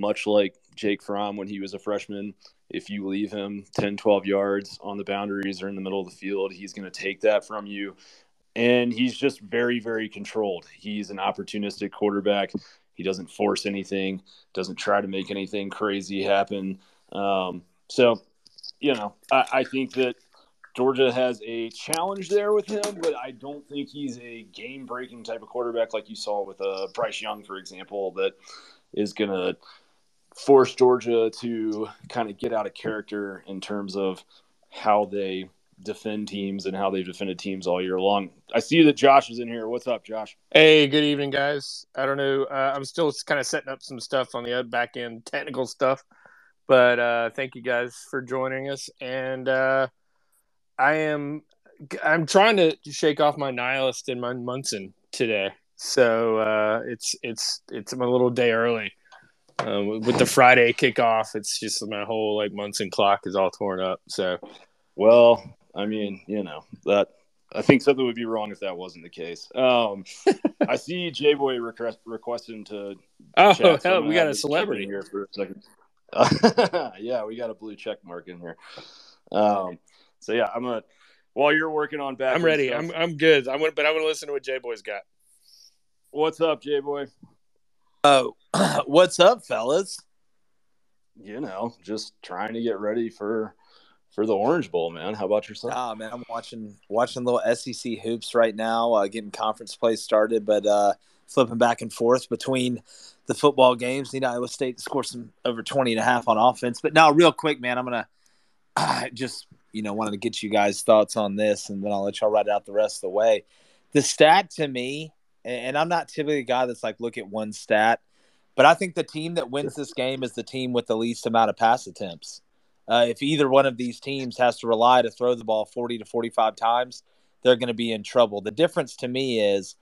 much like Jake Fromm when he was a freshman. If you leave him 10, 12 yards on the boundaries or in the middle of the field, he's going to take that from you. And he's just very, very controlled. He's an opportunistic quarterback. He doesn't force anything, doesn't try to make anything crazy happen. Um, so, you know, I, I think that Georgia has a challenge there with him, but I don't think he's a game breaking type of quarterback like you saw with uh, Bryce Young, for example, that is going to force Georgia to kind of get out of character in terms of how they defend teams and how they've defended teams all year long. I see that Josh is in here. What's up, Josh? Hey, good evening, guys. I don't know. Uh, I'm still kind of setting up some stuff on the back end, technical stuff. But uh, thank you guys for joining us. And uh, I am I'm trying to shake off my nihilist and my Munson today. So uh, it's it's it's a little day early. Um, with the Friday kickoff, it's just my whole like Munson clock is all torn up. So, well, I mean, you know that I think something would be wrong if that wasn't the case. Um, I see J Boy request, requesting to. Oh, chat, hell, we got a celebrity here for a second. yeah, we got a blue check mark in here. Um, so yeah, I'm gonna while you're working on back. I'm ready. Stuff, I'm I'm good. I'm gonna, but I'm gonna listen to what J Boy's got. What's up, J Boy? Oh, what's up, fellas? You know, just trying to get ready for for the Orange Bowl, man. How about yourself? Ah, man, I'm watching watching little SEC hoops right now, uh, getting conference play started, but uh, flipping back and forth between the football games. Need Iowa State to score some over 20 and a half on offense. But now, real quick, man, I'm gonna uh, just you know wanted to get you guys' thoughts on this, and then I'll let y'all write out the rest of the way. The stat to me, and I'm not typically a guy that's like look at one stat, but I think the team that wins this game is the team with the least amount of pass attempts. Uh, if either one of these teams has to rely to throw the ball 40 to 45 times, they're going to be in trouble. The difference to me is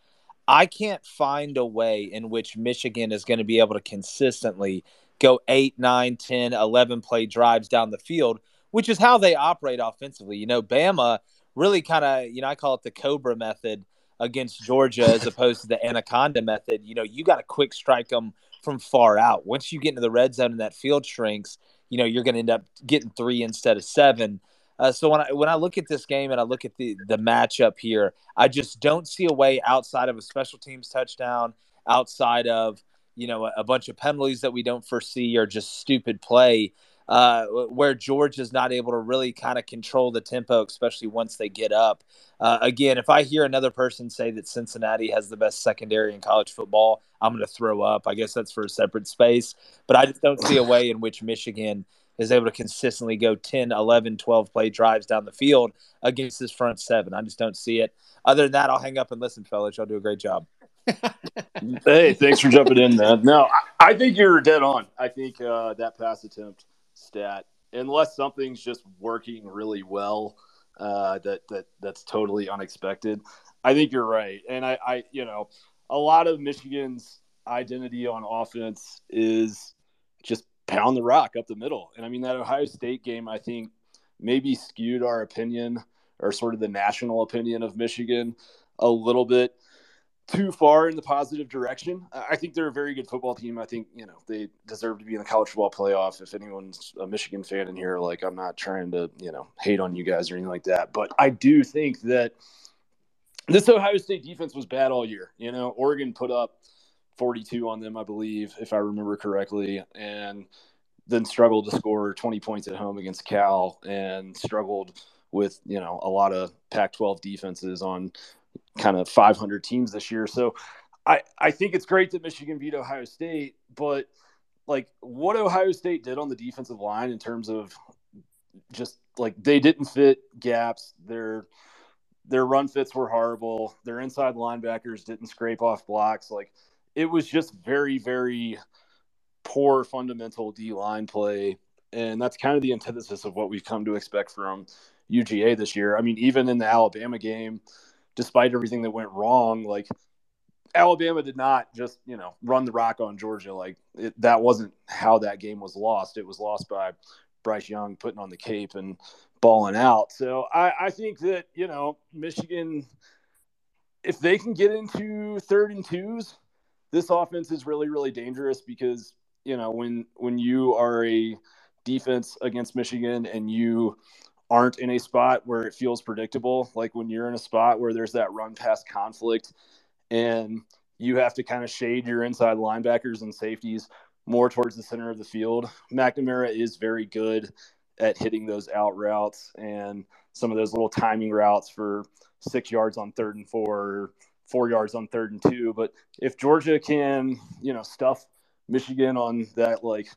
I can't find a way in which Michigan is going to be able to consistently go 8, 9, 10, 11 play drives down the field, which is how they operate offensively. You know, Bama really kind of, you know, I call it the Cobra method against Georgia as opposed to the Anaconda method. You know, you got to quick strike them from far out. Once you get into the red zone and that field shrinks, you know you're going to end up getting three instead of seven. Uh, so when I when I look at this game and I look at the the matchup here, I just don't see a way outside of a special teams touchdown, outside of you know a, a bunch of penalties that we don't foresee or just stupid play uh, where George is not able to really kind of control the tempo, especially once they get up. Uh, again, if I hear another person say that Cincinnati has the best secondary in college football, I'm going to throw up. I guess that's for a separate space. But I just don't see a way in which Michigan is able to consistently go 10, 11, 12 play drives down the field against this front seven. I just don't see it. Other than that, I'll hang up and listen, fellas. Y'all do a great job. hey, thanks for jumping in, man. No, I think you're dead on. I think uh, that pass attempt stat unless something's just working really well uh, that that that's totally unexpected. I think you're right, and I, I you know a lot of Michigan's identity on offense is just pound the rock up the middle, and I mean that Ohio State game I think maybe skewed our opinion or sort of the national opinion of Michigan a little bit too far in the positive direction. I think they're a very good football team. I think you know they deserve to be in the college football playoff. If anyone's a Michigan fan in here, like I'm not trying to you know hate on you guys or anything like that, but I do think that this Ohio State defense was bad all year. You know, Oregon put up 42 on them, I believe, if I remember correctly, and then struggled to score 20 points at home against Cal and struggled with you know a lot of Pac-12 defenses on kind of 500 teams this year. So I, I think it's great that Michigan beat Ohio State, but like what Ohio State did on the defensive line in terms of just like they didn't fit gaps. Their their run fits were horrible. Their inside linebackers didn't scrape off blocks. Like it was just very, very poor fundamental D line play. And that's kind of the antithesis of what we've come to expect from UGA this year. I mean, even in the Alabama game, despite everything that went wrong, like Alabama did not just you know run the rock on Georgia. Like it, that wasn't how that game was lost. It was lost by Bryce Young putting on the cape and balling out. So I, I think that you know Michigan, if they can get into third and twos, this offense is really really dangerous because you know, when when you are a defense against Michigan and you aren't in a spot where it feels predictable, like when you're in a spot where there's that run pass conflict and you have to kind of shade your inside linebackers and safeties more towards the center of the field. McNamara is very good at hitting those out routes and some of those little timing routes for six yards on third and four, four yards on third and two. But if Georgia can, you know, stuff Michigan on that like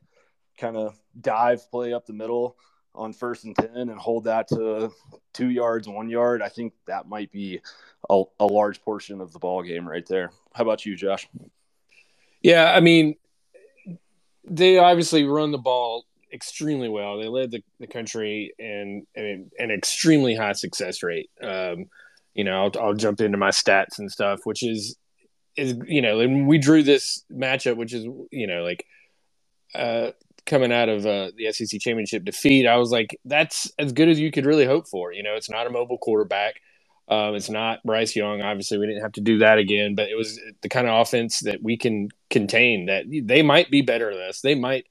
kind of dive play up the middle on first and 10 and hold that to two yards, one yard, I think that might be a, a large portion of the ball game right there. How about you, Josh? Yeah, I mean, they obviously run the ball extremely well. They led the, the country in, an extremely high success rate. Um, you know, I'll, I'll, jump into my stats and stuff, which is is you know, and we drew this matchup, which is you know like uh, coming out of uh, the SEC championship defeat. I was like, that's as good as you could really hope for. You know, it's not a mobile quarterback. Um, it's not Bryce Young. Obviously, we didn't have to do that again, but it was the kind of offense that we can contain. That they might be better than us. They might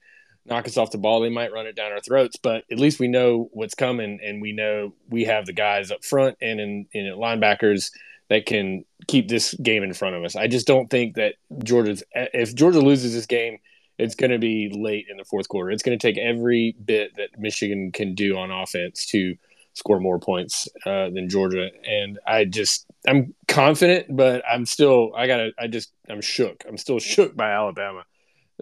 knock us off the ball. They might run it down our throats, but at least we know what's coming, and we know we have the guys up front and in, in linebackers that can keep this game in front of us. I just don't think that Georgia's if Georgia loses this game, it's going to be late in the fourth quarter. It's going to take every bit that Michigan can do on offense to score more points uh, than Georgia, and I just I'm confident, but I'm still I gotta I just I'm shook. I'm still shook by Alabama.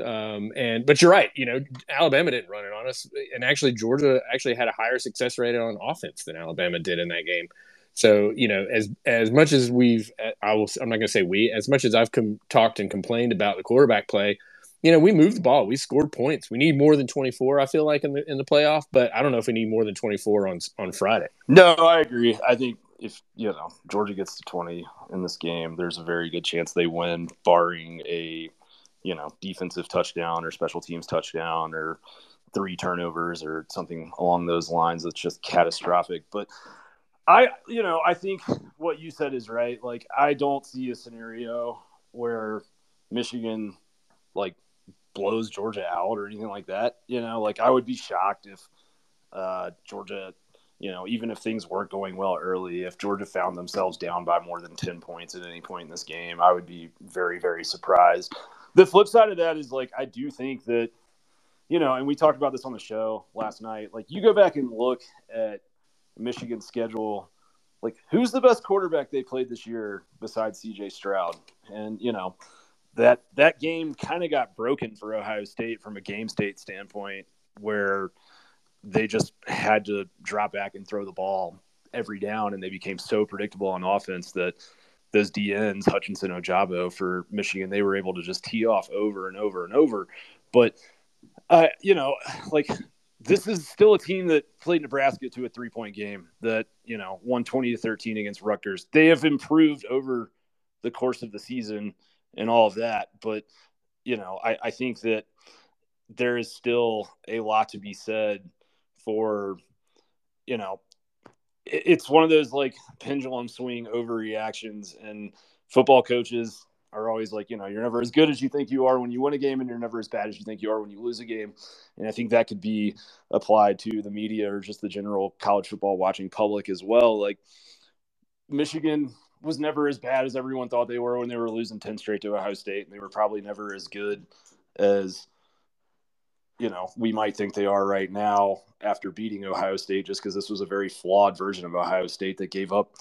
Um, and but you're right. You know, Alabama didn't run it on us, and actually Georgia actually had a higher success rate on offense than Alabama did in that game. So you know, as as much as we've, I will, I'm not going to say we, as much as I've com- talked and complained about the quarterback play, you know, we moved the ball, we scored points. We need more than 24. I feel like in the in the playoff, but I don't know if we need more than 24 on on Friday. No, I agree. I think if you know Georgia gets to 20 in this game, there's a very good chance they win, barring a you know, defensive touchdown or special teams touchdown or three turnovers or something along those lines that's just catastrophic. But I, you know, I think what you said is right. Like, I don't see a scenario where Michigan, like, blows Georgia out or anything like that. You know, like, I would be shocked if uh, Georgia, you know, even if things weren't going well early, if Georgia found themselves down by more than 10 points at any point in this game, I would be very, very surprised the flip side of that is like I do think that you know, and we talked about this on the show last night. Like you go back and look at Michigan's schedule, like who's the best quarterback they played this year besides CJ Stroud? And you know, that that game kind of got broken for Ohio State from a game state standpoint where they just had to drop back and throw the ball every down and they became so predictable on offense that those DNs, Hutchinson, Ojabo for Michigan, they were able to just tee off over and over and over. But, uh, you know, like this is still a team that played Nebraska to a three point game that, you know, won 20 to 13 against Rutgers. They have improved over the course of the season and all of that. But, you know, I, I think that there is still a lot to be said for, you know, it's one of those like pendulum swing overreactions and football coaches are always like you know you're never as good as you think you are when you win a game and you're never as bad as you think you are when you lose a game and i think that could be applied to the media or just the general college football watching public as well like michigan was never as bad as everyone thought they were when they were losing 10 straight to ohio state and they were probably never as good as you know we might think they are right now after beating Ohio State, just because this was a very flawed version of Ohio State that gave up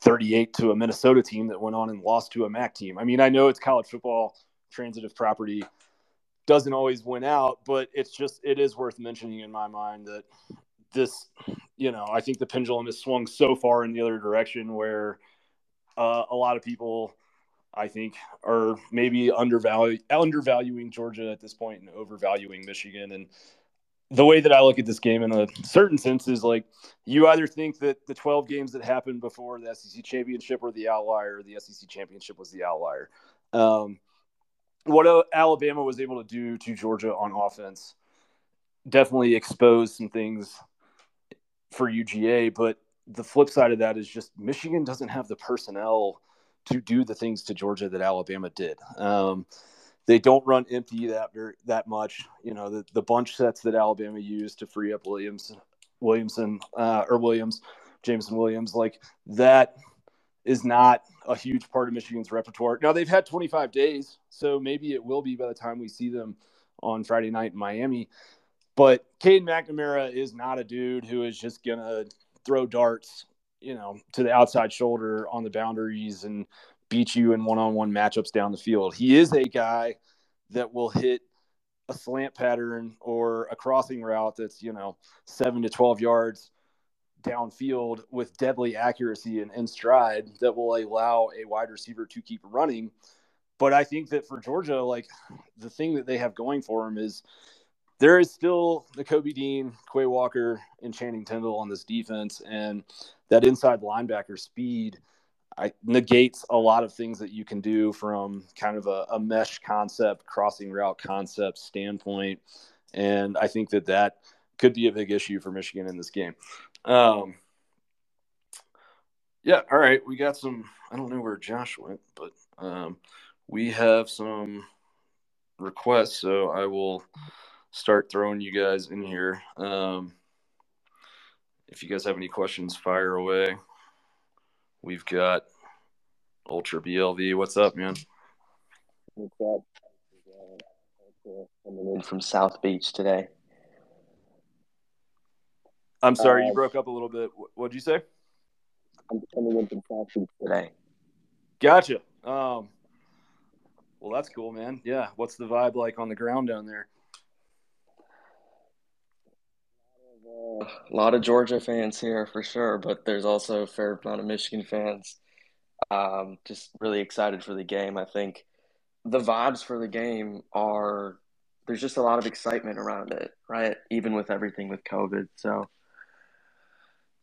38 to a Minnesota team that went on and lost to a MAC team. I mean, I know it's college football, transitive property doesn't always win out, but it's just it is worth mentioning in my mind that this, you know, I think the pendulum has swung so far in the other direction where uh, a lot of people I think, are maybe undervaluing undervaluing Georgia at this point and overvaluing Michigan. And the way that I look at this game in a certain sense is like you either think that the 12 games that happened before the SEC championship were the outlier, or the SEC championship was the outlier. Um, what Alabama was able to do to Georgia on offense definitely exposed some things for UGA, but the flip side of that is just Michigan doesn't have the personnel to do the things to Georgia that Alabama did. Um, they don't run empty that that much. You know, the, the bunch sets that Alabama used to free up Williams, Williamson uh, or Williams, Jameson Williams, like that is not a huge part of Michigan's repertoire. Now they've had 25 days, so maybe it will be by the time we see them on Friday night in Miami. But Cade McNamara is not a dude who is just gonna throw darts, you know, to the outside shoulder on the boundaries and beat you in one-on-one matchups down the field. He is a guy that will hit a slant pattern or a crossing route that's you know seven to 12 yards downfield with deadly accuracy and in stride that will allow a wide receiver to keep running. But I think that for Georgia, like the thing that they have going for them is there is still the Kobe Dean, Quay Walker, and Channing Tindall on this defense, and that inside linebacker speed I, negates a lot of things that you can do from kind of a, a mesh concept, crossing route concept standpoint, and I think that that could be a big issue for Michigan in this game. Um, yeah, all right. We got some. I don't know where Josh went, but um, we have some requests, so I will start throwing you guys in here. Um, if you guys have any questions, fire away. We've got Ultra BLV. What's up, man? What's up? Coming in from South Beach today. I'm sorry, uh, you broke up a little bit. What'd you say? I'm coming in from South Beach today. Gotcha. Um, well, that's cool, man. Yeah. What's the vibe like on the ground down there? A lot of Georgia fans here for sure, but there's also a fair amount of Michigan fans. Um, just really excited for the game. I think the vibes for the game are there's just a lot of excitement around it, right? Even with everything with COVID. So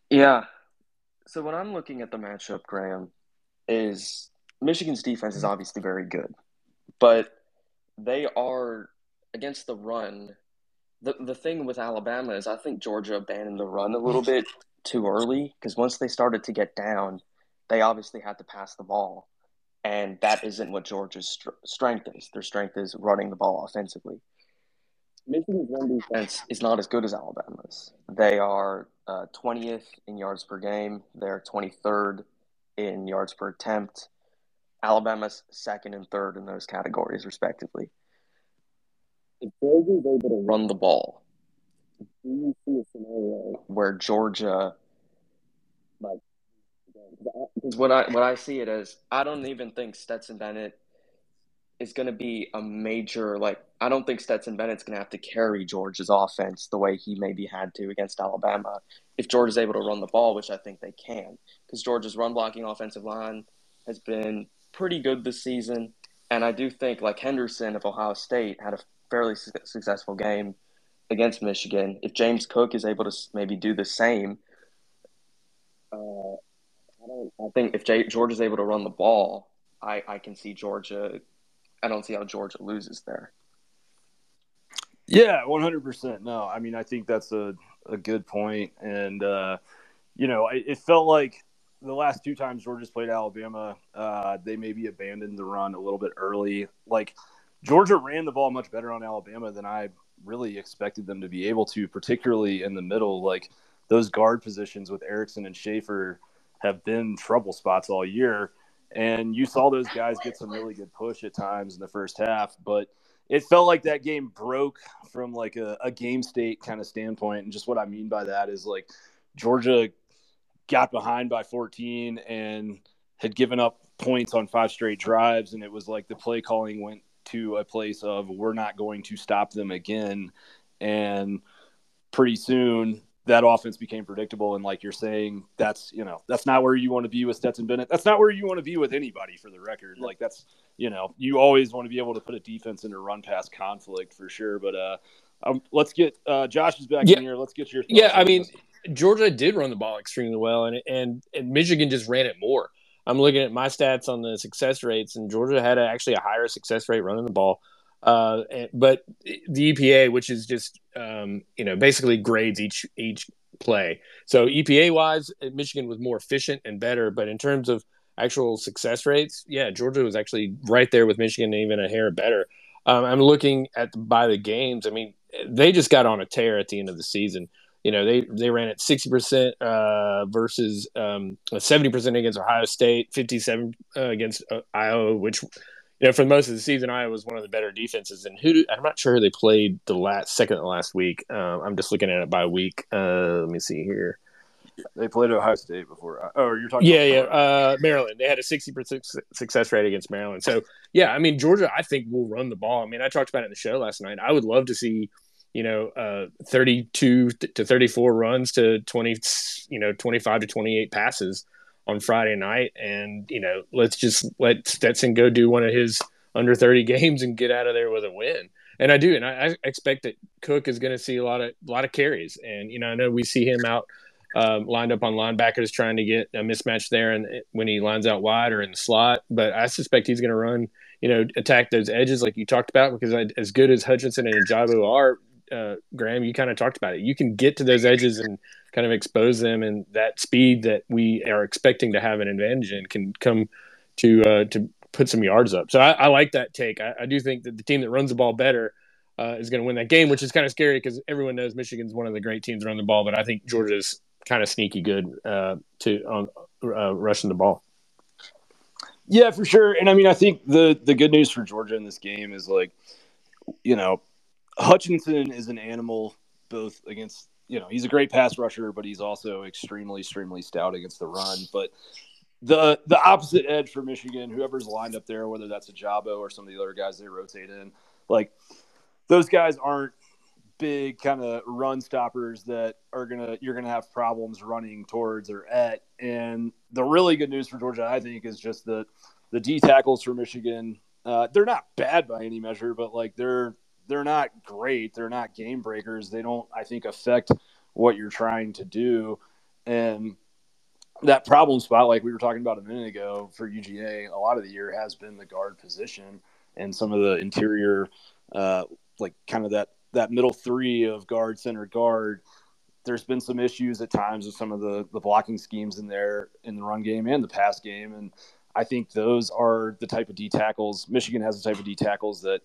yeah. So when I'm looking at the matchup, Graham, is Michigan's defense is obviously very good, but they are against the run. The the thing with Alabama is I think Georgia abandoned the run a little bit too early because once they started to get down, they obviously had to pass the ball, and that isn't what Georgia's strength is. Their strength is running the ball offensively. Michigan's run defense is not as good as Alabama's. They are uh, 20th in yards per game. They're 23rd in yards per attempt. Alabama's second and third in those categories, respectively. If Georgia's able to run the ball, do you see a scenario where Georgia, like, because what I what I see it as, I don't even think Stetson Bennett is going to be a major like I don't think Stetson Bennett's going to have to carry Georgia's offense the way he maybe had to against Alabama if Georgia's able to run the ball, which I think they can because Georgia's run blocking offensive line has been pretty good this season, and I do think like Henderson of Ohio State had a fairly su- successful game against Michigan. If James Cook is able to maybe do the same, uh, I don't. I think if J- is able to run the ball, I, I can see Georgia I don't see how Georgia loses there. Yeah, one hundred percent. No, I mean I think that's a a good point, and uh, you know it, it felt like the last two times Georgia's played Alabama, uh, they maybe abandoned the run a little bit early. Like Georgia ran the ball much better on Alabama than I really expected them to be able to, particularly in the middle. Like those guard positions with Ericson and Shaffer have been trouble spots all year. And you saw those guys get some really good push at times in the first half, but it felt like that game broke from like a, a game state kind of standpoint. And just what I mean by that is like Georgia got behind by 14 and had given up points on five straight drives. And it was like the play calling went to a place of we're not going to stop them again. And pretty soon that offense became predictable. And like you're saying, that's you know that's not where you want to be with Stetson Bennett. That's not where you want to be with anybody for the record. Like that's you know you always want to be able to put a defense into run pass conflict for sure. But uh, um, let's get uh, Josh is back yeah. in here. Let's get your yeah. I mean, this. Georgia did run the ball extremely well, and and and Michigan just ran it more. I'm looking at my stats on the success rates, and Georgia had a, actually a higher success rate running the ball. Uh, but the EPA, which is just um, you know basically grades each each play. So EPA wise, Michigan was more efficient and better, but in terms of actual success rates, yeah, Georgia was actually right there with Michigan, even a hair better. Um, I'm looking at the, by the games. I mean, they just got on a tear at the end of the season. You know, they they ran at 60% uh, versus um, 70% against Ohio State, 57 uh, against uh, Iowa, which you know, for most of the season, Iowa was one of the better defenses. And who do, I'm not sure who they played the last second last week. Um, I'm just looking at it by week. Uh, let me see here. They played Ohio State before. Oh, you're talking. Yeah, yeah. Uh, Maryland. They had a 60 percent success rate against Maryland. So yeah, I mean Georgia. I think will run the ball. I mean, I talked about it in the show last night. I would love to see you know uh, 32 to 34 runs to 20 you know 25 to 28 passes on Friday night, and you know, let's just let Stetson go do one of his under 30 games and get out of there with a win. And I do, and I, I expect that Cook is going to see a lot of a lot of carries. And you know, I know we see him out um, lined up on linebackers trying to get a mismatch there, and when he lines out wide or in the slot. But I suspect he's going to run, you know, attack those edges like you talked about. Because I, as good as Hutchinson and Ojabo are, uh, Graham, you kind of talked about it. You can get to those edges and kind of expose them, and that speed that we are expecting to have an advantage in can come to uh, to put some yards up. So I, I like that take. I, I, do think that the team that runs the ball better uh, is going to win that game, which is kind of scary because everyone knows Michigan's one of the great teams run the ball, but I think Georgia's kind of sneaky good uh, to on uh, rushing the ball. Yeah, for sure. And I mean, I think the the good news for Georgia in this game is like, you know, Hutchinson is an animal both against you know he's a great pass rusher, but he's also extremely extremely stout against the run. But the the opposite edge for Michigan, whoever's lined up there, whether that's Ojabo or some of the other guys they rotate in, like those guys aren't big kind of run stoppers that are gonna you're gonna have problems running towards or at. And the really good news for Georgia, I think, is just that the D tackles for Michigan, uh, they're not bad by any measure, but like they're they're not great. They're not game breakers. They don't, I think, affect what you're trying to do. And that problem spot, like we were talking about a minute ago for UGA, a lot of the year has been the guard position and some of the interior, uh, like kind of that that middle three of guard, center, guard. There's been some issues at times with some of the the blocking schemes in there in the run game and the pass game, and I think those are the type of D tackles. Michigan has the type of D tackles that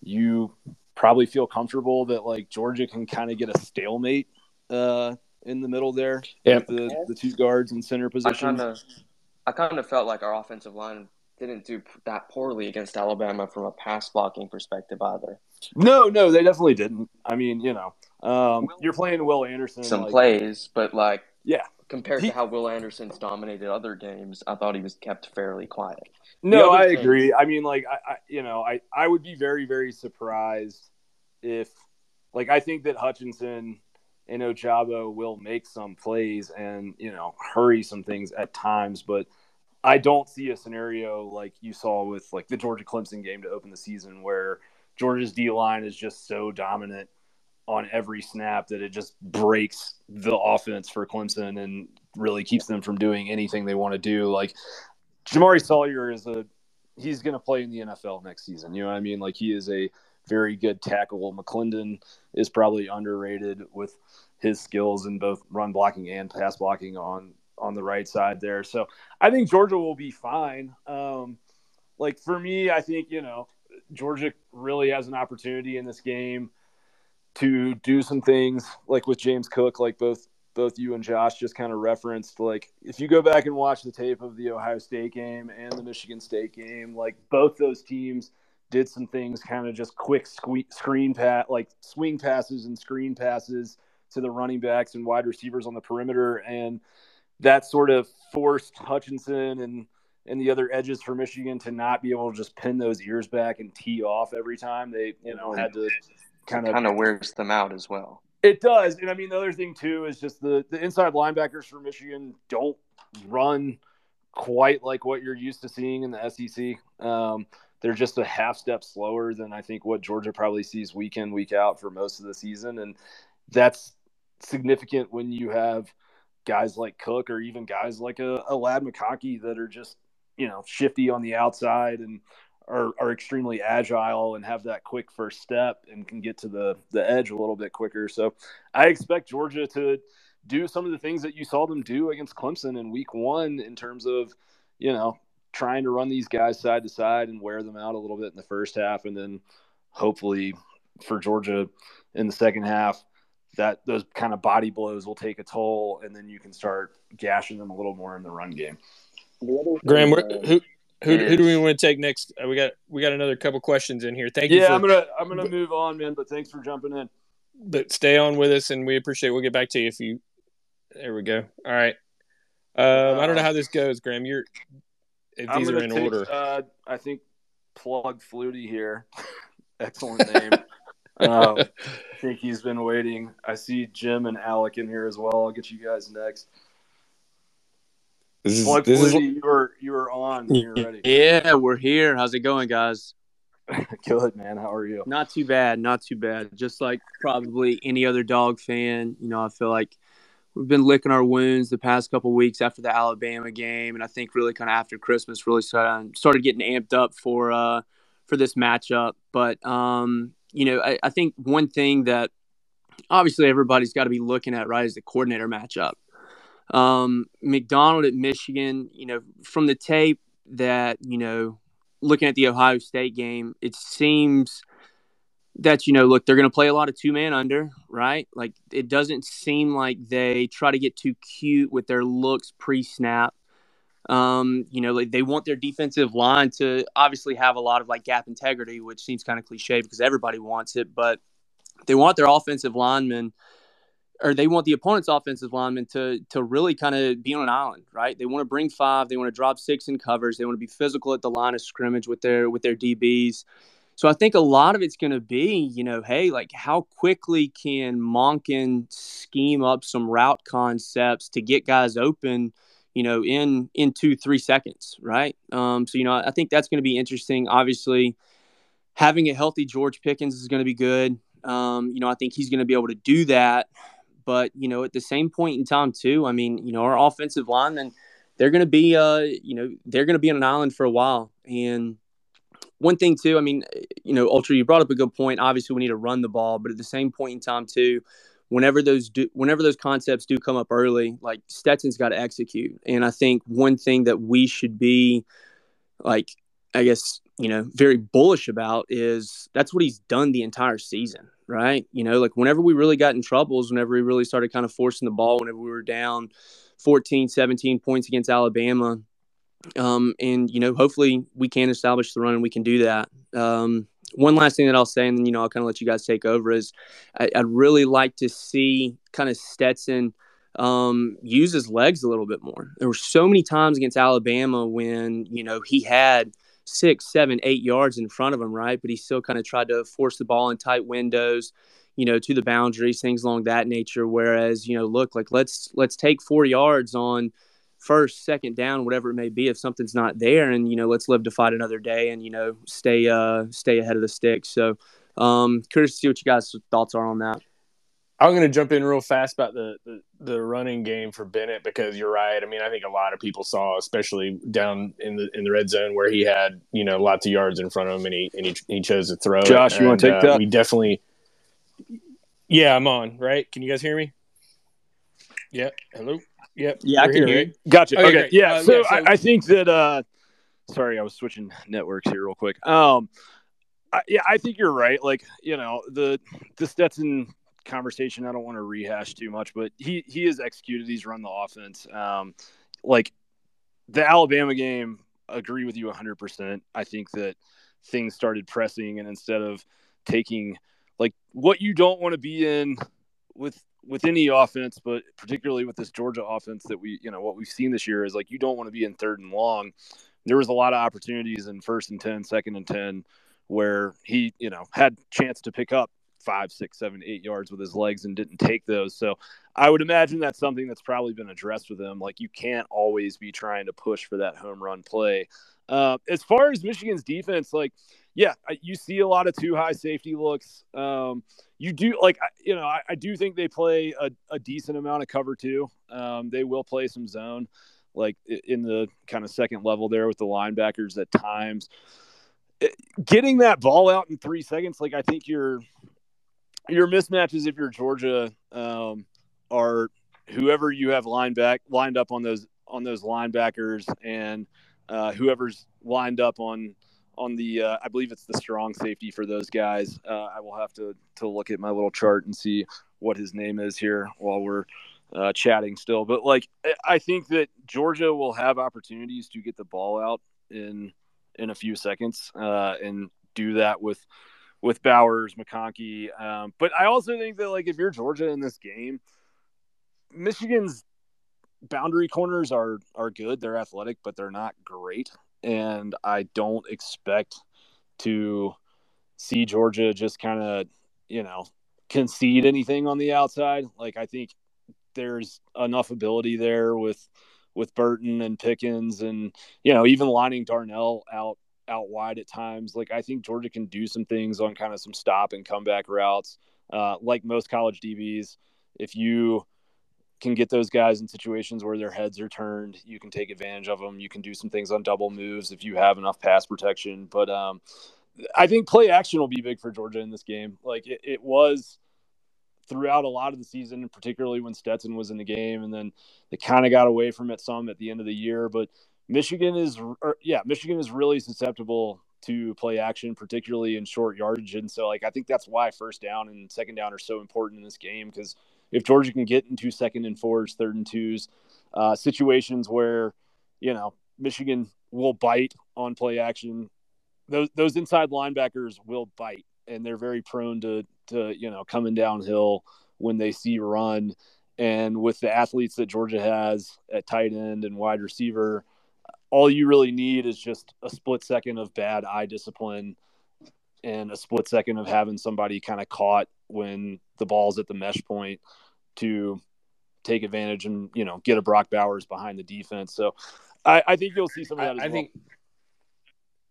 you probably feel comfortable that like Georgia can kind of get a stalemate uh, in the middle there. Yeah, the the two guards in center position. I kind of felt like our offensive line didn't do that poorly against Alabama from a pass blocking perspective either. No, no, they definitely didn't. I mean, you know, um, you're playing Will Anderson. Some like, plays, but like, yeah, compared he, to how Will Anderson's dominated other games, I thought he was kept fairly quiet. No, I thing, agree. I mean, like, I, I, you know, I, I would be very, very surprised if, like, I think that Hutchinson and Ojabo will make some plays and, you know, hurry some things at times, but I don't see a scenario like you saw with, like, the Georgia Clemson game to open the season where Georgia's D line is just so dominant on every snap that it just breaks the offense for Clemson and really keeps them from doing anything they want to do. Like Jamaree Salyer is a he's going to play in the NFL next season. You know what I mean? Like he is a very good tackle. McClendon is probably underrated with his skills in both run blocking and pass blocking on on the right side there. So I think Georgia will be fine. Um, like for me, I think you know Georgia really has an opportunity in this game to do some things like with James Cook, like both both you and Josh just kind of referenced, like if you go back and watch the tape of the Ohio State game and the Michigan State game, like both those teams did some things kind of just quick sque- screen pat, like swing passes and screen passes to the running backs and wide receivers on the perimeter, and that sort of forced Hutchinson and and the other edges for Michigan to not be able to just pin those ears back and tee off every time they you know had to kind of kind of wears them out as well. It does, and I mean the other thing too is just the the inside linebackers for Michigan don't run quite like what you're used to seeing in the SEC. Um, they're just a half step slower than I think what Georgia probably sees week in week out for most of the season, and that's significant when you have guys like Cook or even guys like a, a Ladd McConkey that are just you know shifty on the outside and are, are extremely agile and have that quick first step and can get to the the edge a little bit quicker. So I expect Georgia to do some of the things that you saw them do against Clemson in week one in terms of, you know, trying to run these guys side to side and wear them out a little bit in the first half and then hopefully for Georgia in the second half, that those kind of body blows will take a toll, and then you can start gashing them a little more in the run game. Graham, who who, who do we want to take next? Uh, we got we got another couple questions in here. Thank you. Yeah, I'm gonna I'm gonna move on, man. But thanks for jumping in. But stay on with us, and we appreciate. It. We'll get back to you if you. There we go. All right. Um, I don't know how this goes, Graham. You're if these are in take, order. Uh, I think plug Flutie here. Excellent name. um, I think he's been waiting. I see Jim and Alec in here as well. I'll get you guys next. This is, Plug this Flutie, is... you were you were on. You're ready. Yeah, we're here. How's it going, guys? Good man. How are you? Not too bad. Not too bad. Just like probably any other dog fan, you know, I feel like we've been licking our wounds the past couple weeks after the Alabama game, and I think really kind of after Christmas really started started getting amped up for uh for this matchup. But um, you know, I, I think one thing that obviously everybody's got to be looking at right is the coordinator matchup. Um, Macdonald at Michigan, you know, from the tape that you know, looking at the Ohio State game, it seems that you know look they're going to play a lot of two man under right? Like it doesn't seem like they try to get too cute with their looks pre snap um you know like they want their defensive line to obviously have a lot of like gap integrity which seems kind of cliche because everybody wants it but they want their offensive linemen or they want the opponent's offensive linemen to to really kind of be on an island, right? They want to bring five, they want to drop six in covers, they want to be physical at the line of scrimmage with their with their DBs. So I think a lot of it's going to be, you know, hey, like how quickly can Monken scheme up some route concepts to get guys open, you know, in in two three seconds, right? Um, so you know, I think that's going to be interesting. Obviously, having a healthy George Pickens is going to be good. Um, you know, I think he's going to be able to do that. But you know, at the same point in time, too, I mean, you know, our offensive linemen, they're going to be, uh, you know, they're going to be on an island for a while, and one thing too, I mean, you know, Ultra, you brought up a good point. Obviously, we need to run the ball, but at the same point in time too, whenever those do, whenever those concepts do come up early, like Stetson's got to execute. And I think one thing that we should be, like, I guess you know, very bullish about is that's what he's done the entire season, right? You know, like whenever we really got in troubles, whenever we really started kind of forcing the ball, whenever we were down 14, 17 points against Alabama, um, and you know, hopefully we can establish the run and we can do that. Um, one last thing that I'll say, and then you know, I'll kind of let you guys take over is I, would really like to see kind of Stetson um, use his legs a little bit more. There were so many times against Alabama when you know he had six, seven, eight yards in front of him, right? But he still kind of tried to force the ball in tight windows, you know, to the boundaries, things along that nature. Whereas, you know, look, like let's let's take four yards on first, second down, whatever it may be, if something's not there, and you know, let's live to fight another day, and you know, stay uh stay ahead of the sticks. So, um, curious to see what you guys' thoughts are on that. I'm going to jump in real fast about the, the, the running game for Bennett because you're right. I mean, I think a lot of people saw, especially down in the in the red zone where he had you know lots of yards in front of him and he and he, he chose to throw. Josh, you want to take uh, that? We definitely. Yeah, I'm on. Right? Can you guys hear me? Yeah. Hello. Yep. Yeah, I can hear you. Gotcha. Okay. okay. Yeah. Uh, so, yeah, so I, I, think that. uh Sorry, I was switching networks here real quick. Um, I, yeah, I think you're right. Like, you know, the the Stetson conversation I don't want to rehash too much, but he he has executed. He's run the offense. Um, like the Alabama game, agree with you 100%. I think that things started pressing, and instead of taking like what you don't want to be in with with any offense, but particularly with this Georgia offense that we, you know, what we've seen this year is like you don't want to be in third and long. There was a lot of opportunities in first and 10, second and 10 where he, you know, had chance to pick up five, six, seven, eight yards with his legs and didn't take those. So I would imagine that's something that's probably been addressed with him. Like you can't always be trying to push for that home run play. Uh, as far as Michigan's defense, like, yeah, you see a lot of two high safety looks. Um, you do like, you know, I, I do think they play a, a, decent amount of cover two. Um, they will play some zone, like in the kind of second level there with the linebackers at times. Getting that ball out in three seconds, like I think you're your mismatches if you're Georgia um, are whoever you have lined back lined up on those on those linebackers and uh, whoever's lined up on on the uh, I believe it's the strong safety for those guys. Uh, I will have to to look at my little chart and see what his name is here while we're uh, chatting still. But like I think that Georgia will have opportunities to get the ball out in in a few seconds uh, and do that with with Bowers, McConkey. Um, but I also think that like if you're Georgia in this game, Michigan's boundary corners are are good. They're athletic, but they're not great. And I don't expect to see Georgia just kind of, you know, concede anything on the outside. Like I think there's enough ability there with with Burton and Pickens and you know even lining Darnell out out wide at times. Like I think Georgia can do some things on kind of some stop and comeback routes. Uh, like most college DBs, if you can get those guys in situations where their heads are turned, you can take advantage of them. You can do some things on double moves if you have enough pass protection. But um, I think play action will be big for Georgia in this game. Like it, it was throughout a lot of the season, particularly when Stetson was in the game, and then they kind of got away from it some at the end of the year. But Michigan is, or, yeah, Michigan is really susceptible to play action, particularly in short yardage, and so like I think that's why first down and second down are so important in this game because if Georgia can get into second and fours, third and twos, uh, situations where you know Michigan will bite on play action, those those inside linebackers will bite, and they're very prone to to you know coming downhill when they see run. And with the athletes that Georgia has at tight end and wide receiver, all you really need is just a split second of bad eye discipline and a split second of having somebody kind of caught when the ball's at the mesh point to take advantage and you know get a Brock Bowers behind the defense. So I, I think you'll see some of that. I, I well. think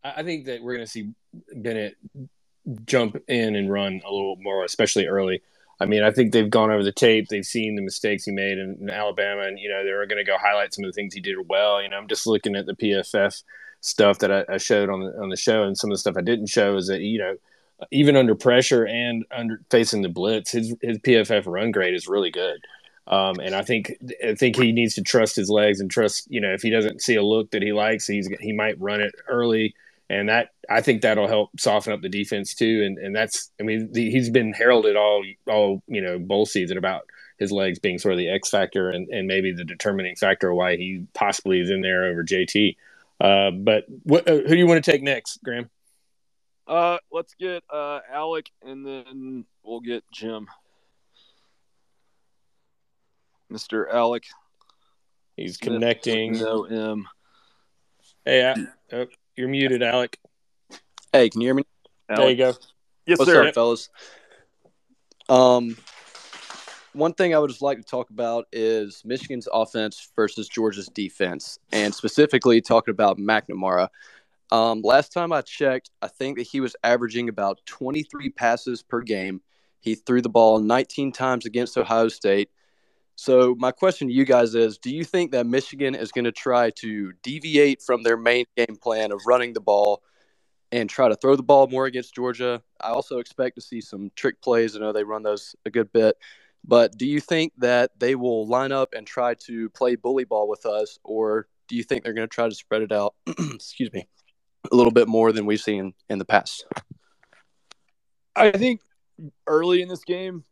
I think that we're going to see Bennett jump in and run a little more, especially early. I mean, I think they've gone over the tape. They've seen the mistakes he made in, in Alabama, and you know they're going to go highlight some of the things he did well. You know, I'm just looking at the PFF stuff that I, I, showed on the on the show, and some of the stuff I didn't show is that you know even under pressure and under facing the blitz, his his PFF run grade is really good. Um, and I think I think he needs to trust his legs and trust you know if he doesn't see a look that he likes, he's he might run it early and that I think that'll help soften up the defense too. And and that's I mean the, he's been heralded all all you know bowl season about his legs being sort of the X factor and, and maybe the determining factor why he possibly is in there over JT. Uh, but what, uh, who do you want to take next, Graham? Uh, let's get uh, Alec, and then we'll get Jim. Mr. Alec. He's connecting. No M. Hey, uh, oh, you're muted, Alec. Hey, can you hear me? Alec. There you go. Yes, What's sir. up, fellas? Um, one thing I would just like to talk about is Michigan's offense versus Georgia's defense, and specifically talking about McNamara. Um, last time I checked, I think that he was averaging about 23 passes per game. He threw the ball 19 times against Ohio State. So my question to you guys is: Do you think that Michigan is going to try to deviate from their main game plan of running the ball and try to throw the ball more against Georgia? I also expect to see some trick plays. I know they run those a good bit, but do you think that they will line up and try to play bully ball with us, or do you think they're going to try to spread it out? excuse me, a little bit more than we've seen in the past. I think early in this game,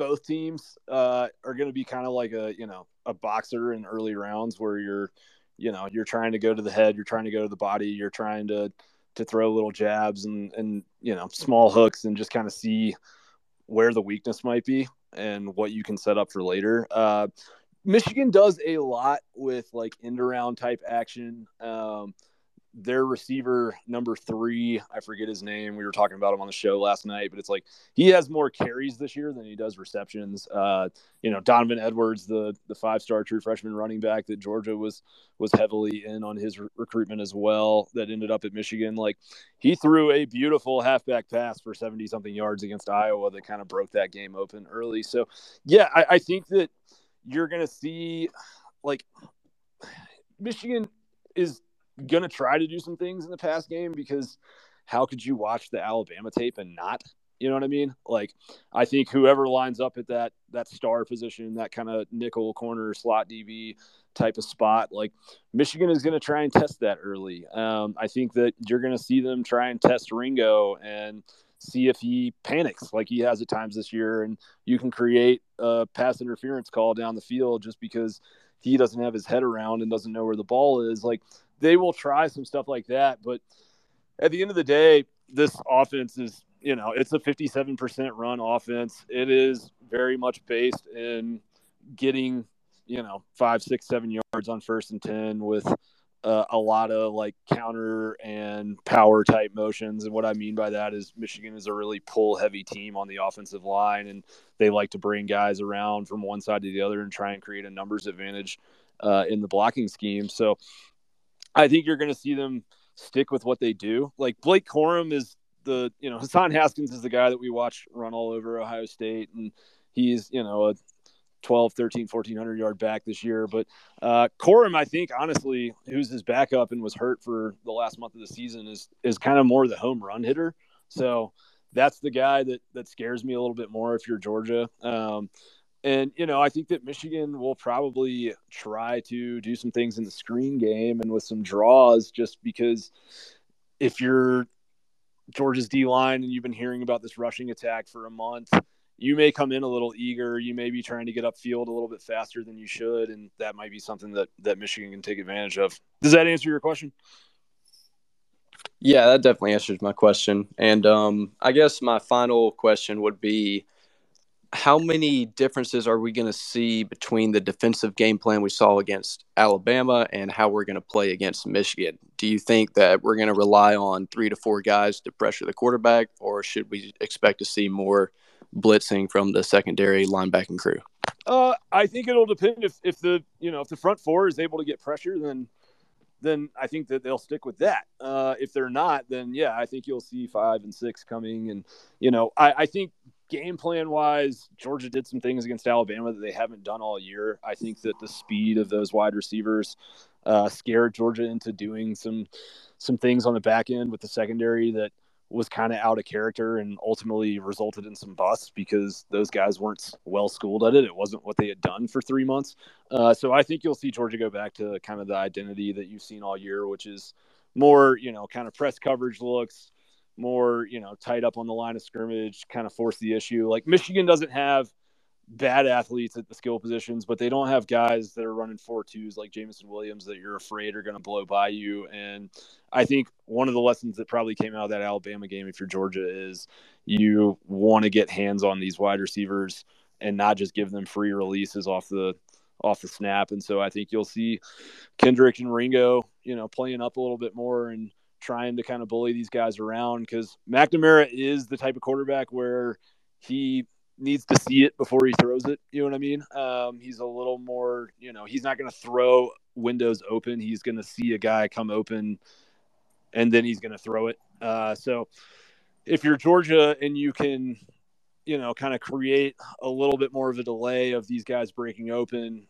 both teams uh, are going to be kind of like a you know a boxer in early rounds where you're you know you're trying to go to the head you're trying to go to the body you're trying to to throw little jabs and and you know small hooks and just kind of see where the weakness might be and what you can set up for later. Uh, michigan does a lot with like end around type action. Um, their receiver number three, I forget his name. We were talking about him on the show last night, but it's like he has more carries this year than he does receptions. Uh, you know, Donovan Edwards, the the five star true freshman running back that Georgia was was heavily in on his re- recruitment as well. That ended up at Michigan. Like he threw a beautiful halfback pass for seventy something yards against Iowa that kind of broke that game open early. So yeah, I, I think that you're gonna see like Michigan is going to try to do some things in the past game because how could you watch the Alabama tape and not You know what I mean? Like, I think whoever lines up at that that star position, that kind of nickel corner slot DB type of spot, like Michigan is going to try and test that early. Um, I think that you're going to see them try and test Ringo and see if he panics like he has at times this year, and you can create a pass interference call down the field just because he doesn't have his head around and doesn't know where the ball is. Like they will try some stuff like that, but at the end of the day, this offense is you know it's a 57% run offense. It is very much based in getting you know five, six, seven yards on first and ten with uh, a lot of like counter and power type motions. And what I mean by that is Michigan is a really pull heavy team on the offensive line, and they like to bring guys around from one side to the other and try and create a numbers advantage uh, in the blocking scheme. So I think you're going to see them stick with what they do. Like Blake Corum is the, you know, Hassan Haskins is the guy that we watch run all over Ohio State, and he's, you know, a 12, 13, 1400 yard back this year. But uh, Corum, I think, honestly, who's his backup and was hurt for the last month of the season, is is kind of more the home run hitter. So that's the guy that that scares me a little bit more if you're Georgia. Um, and you know, I think that Michigan will probably try to do some things in the screen game and with some draws, just because if you're Georgia's D line and you've been hearing about this rushing attack for a month you may come in a little eager. You may be trying to get upfield a little bit faster than you should, and that might be something that that Michigan can take advantage of. Does that answer your question? Yeah, that definitely answers my question. And um, I guess my final question would be how many differences are we going to see between the defensive game plan we saw against Alabama and how we're going to play against Michigan? Do you think that we're going to rely on three to four guys to pressure the quarterback, or should we expect to see more blitzing from the secondary linebacking crew? Uh, I think it'll depend if, if the you know if the front four is able to get pressure, then then I think that they'll stick with that. Uh, if they're not, then yeah, I think you'll see five and six coming. And you know, I, I think game plan wise, Georgia did some things against Alabama that they haven't done all year. I think that the speed of those wide receivers uh, scared Georgia into doing some some things on the back end with the secondary that was kind of out of character and ultimately resulted in some busts because those guys weren't well schooled at it. It wasn't what they had done for three months. Uh, so I think you'll see Georgia go back to kind of the identity that you've seen all year, which is more, you know, kind of press coverage looks, more, you know, tied up on the line of scrimmage, kind of force the issue. Like Michigan doesn't have bad athletes at the skill positions, but they don't have guys that are running four twos like Jameson Williams that you're afraid are going to blow by you. And I think one of the lessons that probably came out of that Alabama game, if you're Georgia, is you want to get hands on these wide receivers and not just give them free releases off the off the snap. And so I think you'll see Kendrick and Ringo, you know, playing up a little bit more and trying to kind of bully these guys around because McNamara is the type of quarterback where he needs to see it before he throws it. You know what I mean? Um, he's a little more, you know, he's not going to throw windows open. He's going to see a guy come open and then he's going to throw it. Uh, so if you're Georgia and you can, you know, kind of create a little bit more of a delay of these guys breaking open,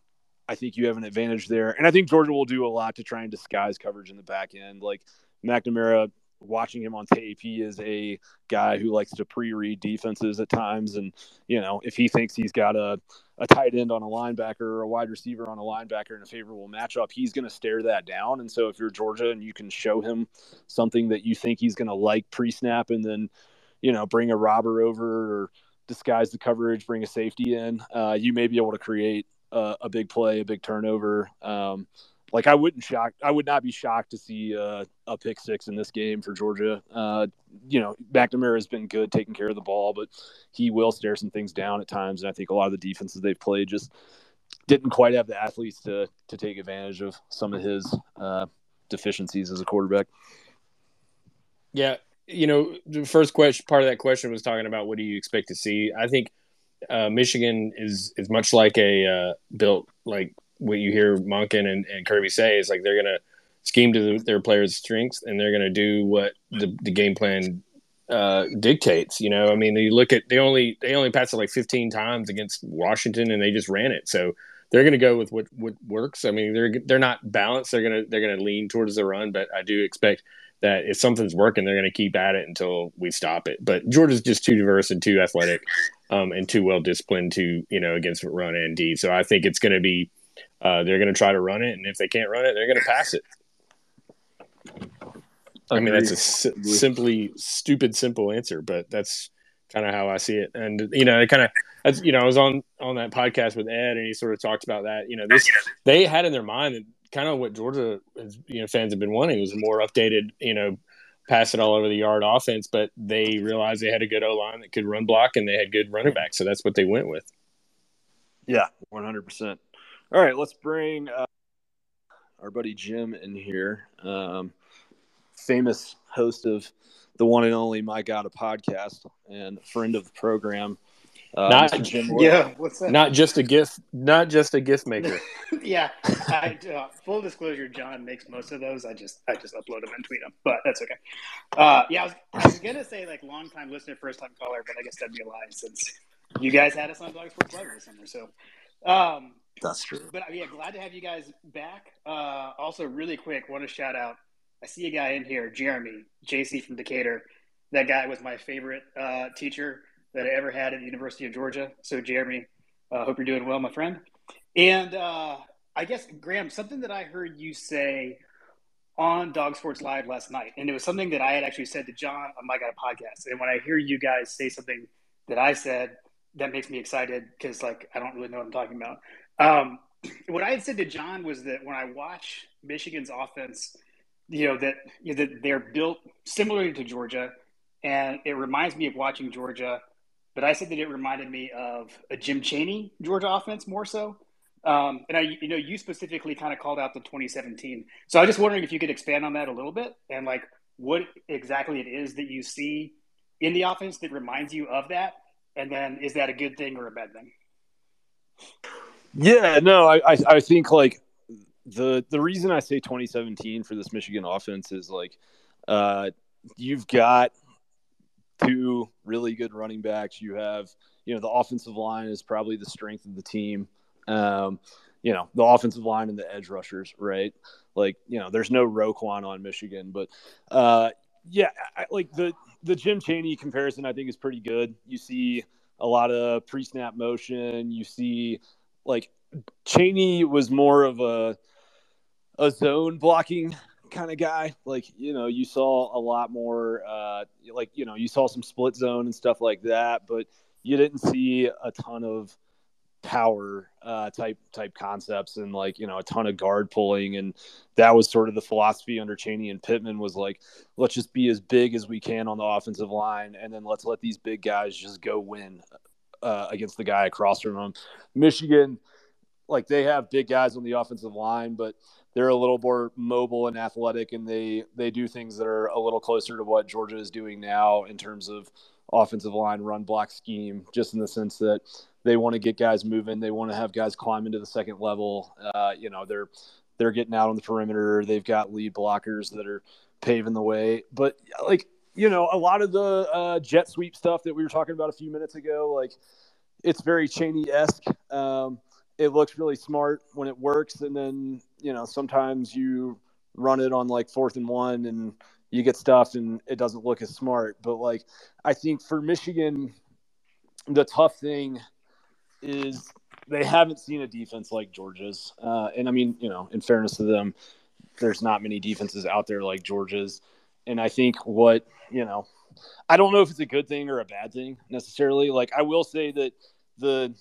I think you have an advantage there. And I think Georgia will do a lot to try and disguise coverage in the back end. Like McNamara watching him on tape, he is a guy who likes to pre-read defenses at times, and you know if he thinks he's got a a tight end on a linebacker or a wide receiver on a linebacker in a favorable matchup, he's going to stare that down. And so if you're Georgia and you can show him something that you think he's going to like pre-snap, and then you know bring a robber over or disguise the coverage, bring a safety in, uh, you may be able to create a, a big play, a big turnover. Um, like I wouldn't shock, I would not be shocked to see uh, a pick six in this game for Georgia. Uh, you know, McNamara has been good taking care of the ball, but he will stare some things down at times. And I think a lot of the defenses they've played just didn't quite have the athletes to to take advantage of some of his uh, deficiencies as a quarterback. Yeah, you know, the first question part of that question was talking about what do you expect to see. I think uh, Michigan is is much like a uh, built like what you hear Monken and, and Kirby say is like they're gonna scheme to the, their players' strengths and they're gonna do what the, the game plan uh, dictates. You know, I mean, you look at they only they only passed it like 15 times against Washington and they just ran it. So they're going to go with what what works. I mean, they're they're not balanced. They're gonna they're gonna lean towards the run, but I do expect that if something's working, they're going to keep at it until we stop it. But Georgia's just too diverse and too athletic, um, and too well disciplined to you know against run and D. So I think it's going to be uh, they're going to try to run it, and if they can't run it, they're going to pass it. I mean, that's a si- simply stupid, simple answer, but that's kind of how I see it. And you know, it kind of, you know, I was on on that podcast with Ed, and he sort of talked about that. You know, this they had in their mind that kind of what Georgia, you know, fans have been wanting was a more updated, you know, pass it all over the yard offense. But they realized they had a good O line that could run block, and they had good running backs, so that's what they went with. Yeah, one hundred percent. All right, let's bring uh, our buddy Jim in here. Um, famous host of the one and only My God a podcast and friend of the program. Uh, not Jim yeah, what's that? Not just a gift, not just a gift maker. yeah, I, uh, full disclosure, John makes most of those. I just I just upload them and tweet them, but that's okay. Uh, yeah, I was, I was gonna say like long time listener, first time caller, but I guess that'd be a lie since you guys had us on Dog Sports Live this summer. So, um, that's true. But yeah, glad to have you guys back. Uh, also, really quick, want to shout out. I see a guy in here, Jeremy JC from Decatur. That guy was my favorite uh, teacher that I ever had at the University of Georgia. So, Jeremy, uh, hope you're doing well, my friend. And uh, I guess Graham, something that I heard you say on Dog Sports Live last night, and it was something that I had actually said to John on my God podcast. And when I hear you guys say something that I said, that makes me excited because like I don't really know what I'm talking about. Um, what I had said to John was that when I watch Michigan's offense, you know that you know, that they're built similarly to Georgia, and it reminds me of watching Georgia. But I said that it reminded me of a Jim Chaney Georgia offense more so. Um, and I, you know, you specifically kind of called out the 2017. So I was just wondering if you could expand on that a little bit and like what exactly it is that you see in the offense that reminds you of that, and then is that a good thing or a bad thing? Yeah, no, I, I, I think like the the reason I say 2017 for this Michigan offense is like uh, you've got two really good running backs. You have you know the offensive line is probably the strength of the team. Um, you know the offensive line and the edge rushers, right? Like you know there's no Roquan on Michigan, but uh, yeah, I, like the the Jim Chaney comparison I think is pretty good. You see a lot of pre snap motion. You see like Chaney was more of a a zone blocking kind of guy. Like you know, you saw a lot more. Uh, like you know, you saw some split zone and stuff like that, but you didn't see a ton of power uh, type type concepts and like you know a ton of guard pulling and that was sort of the philosophy under Chaney and Pittman was like let's just be as big as we can on the offensive line and then let's let these big guys just go win uh, against the guy across from them. Michigan, like they have big guys on the offensive line, but they're a little more mobile and athletic, and they they do things that are a little closer to what Georgia is doing now in terms of offensive line run block scheme, just in the sense that they want to get guys moving, they want to have guys climb into the second level. Uh, you know, they're they're getting out on the perimeter. They've got lead blockers that are paving the way, but like you know, a lot of the uh, jet sweep stuff that we were talking about a few minutes ago, like it's very Chaney esque. Um, it looks really smart when it works, and then you know sometimes you run it on like fourth and one, and you get stuffed, and it doesn't look as smart. But like I think for Michigan, the tough thing is they haven't seen a defense like Georgia's, uh, and I mean you know in fairness to them, there's not many defenses out there like Georgia's and I think what you know, I don't know if it's a good thing or a bad thing necessarily. Like I will say that the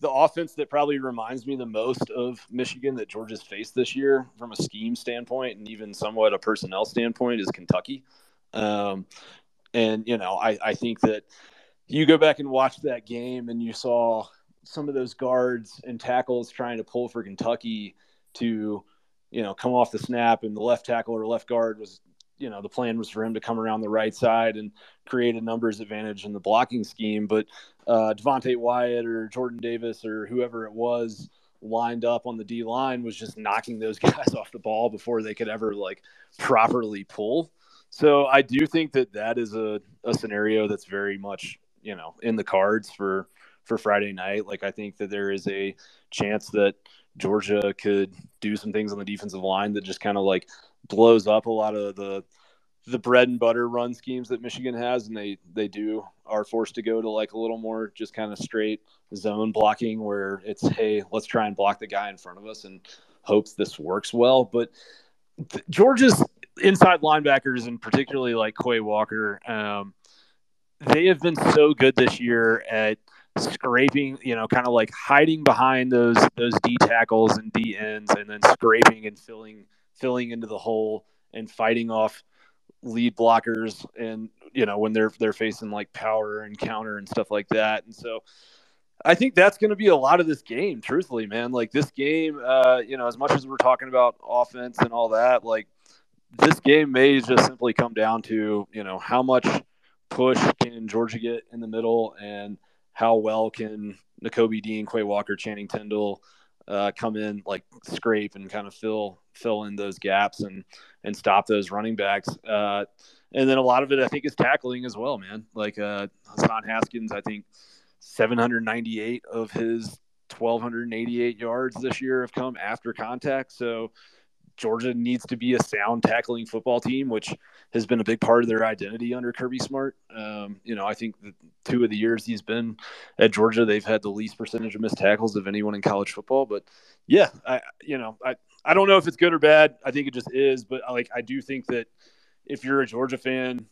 the offense that probably reminds me the most of Michigan that Georgia's faced this year from a scheme standpoint and even somewhat a personnel standpoint is Kentucky. Um, and you know, I, I think that you go back and watch that game and you saw some of those guards and tackles trying to pull for Kentucky to, you know, come off the snap and the left tackle or left guard was you know the plan was for him to come around the right side and create a numbers advantage in the blocking scheme. But uh, Devonte Wyatt or Jordan Davis or whoever it was lined up on the D line was just knocking those guys off the ball before they could ever like properly pull. So I do think that that is a, a scenario that's very much you know in the cards for for Friday night. Like I think that there is a chance that Georgia could do some things on the defensive line that just kind of like blows up a lot of the the bread and butter run schemes that Michigan has, and they they do are forced to go to like a little more just kind of straight zone blocking, where it's hey, let's try and block the guy in front of us and hopes this works well. But Georgia's inside linebackers, and particularly like Quay Walker, um, they have been so good this year at scraping, you know, kind of like hiding behind those those D tackles and D ends, and then scraping and filling filling into the hole and fighting off lead blockers and you know when they're they're facing like power and counter and stuff like that. And so i think that's going to be a lot of this game truthfully man. Like this game uh you know as much as we're talking about offense and all that like this game may just simply come down to you know how much push can georgia get in the middle and how well can Nakobe Dean, Quay Walker, Channing Tindall uh, come in like scrape and kind of fill fill in those gaps and and stop those running backs. Uh, and then a lot of it, I think, is tackling as well, man. Like uh, Hassan Haskins, I think 798 of his 1,288 yards this year have come after contact. So Georgia needs to be a sound tackling football team, which has been a big part of their identity under Kirby Smart. Um, you know, I think the two of the years he's been at Georgia, they've had the least percentage of missed tackles of anyone in college football. But yeah, I you know, I I don't know if it's good or bad. I think it just is. But like, I do think that if you're a Georgia fan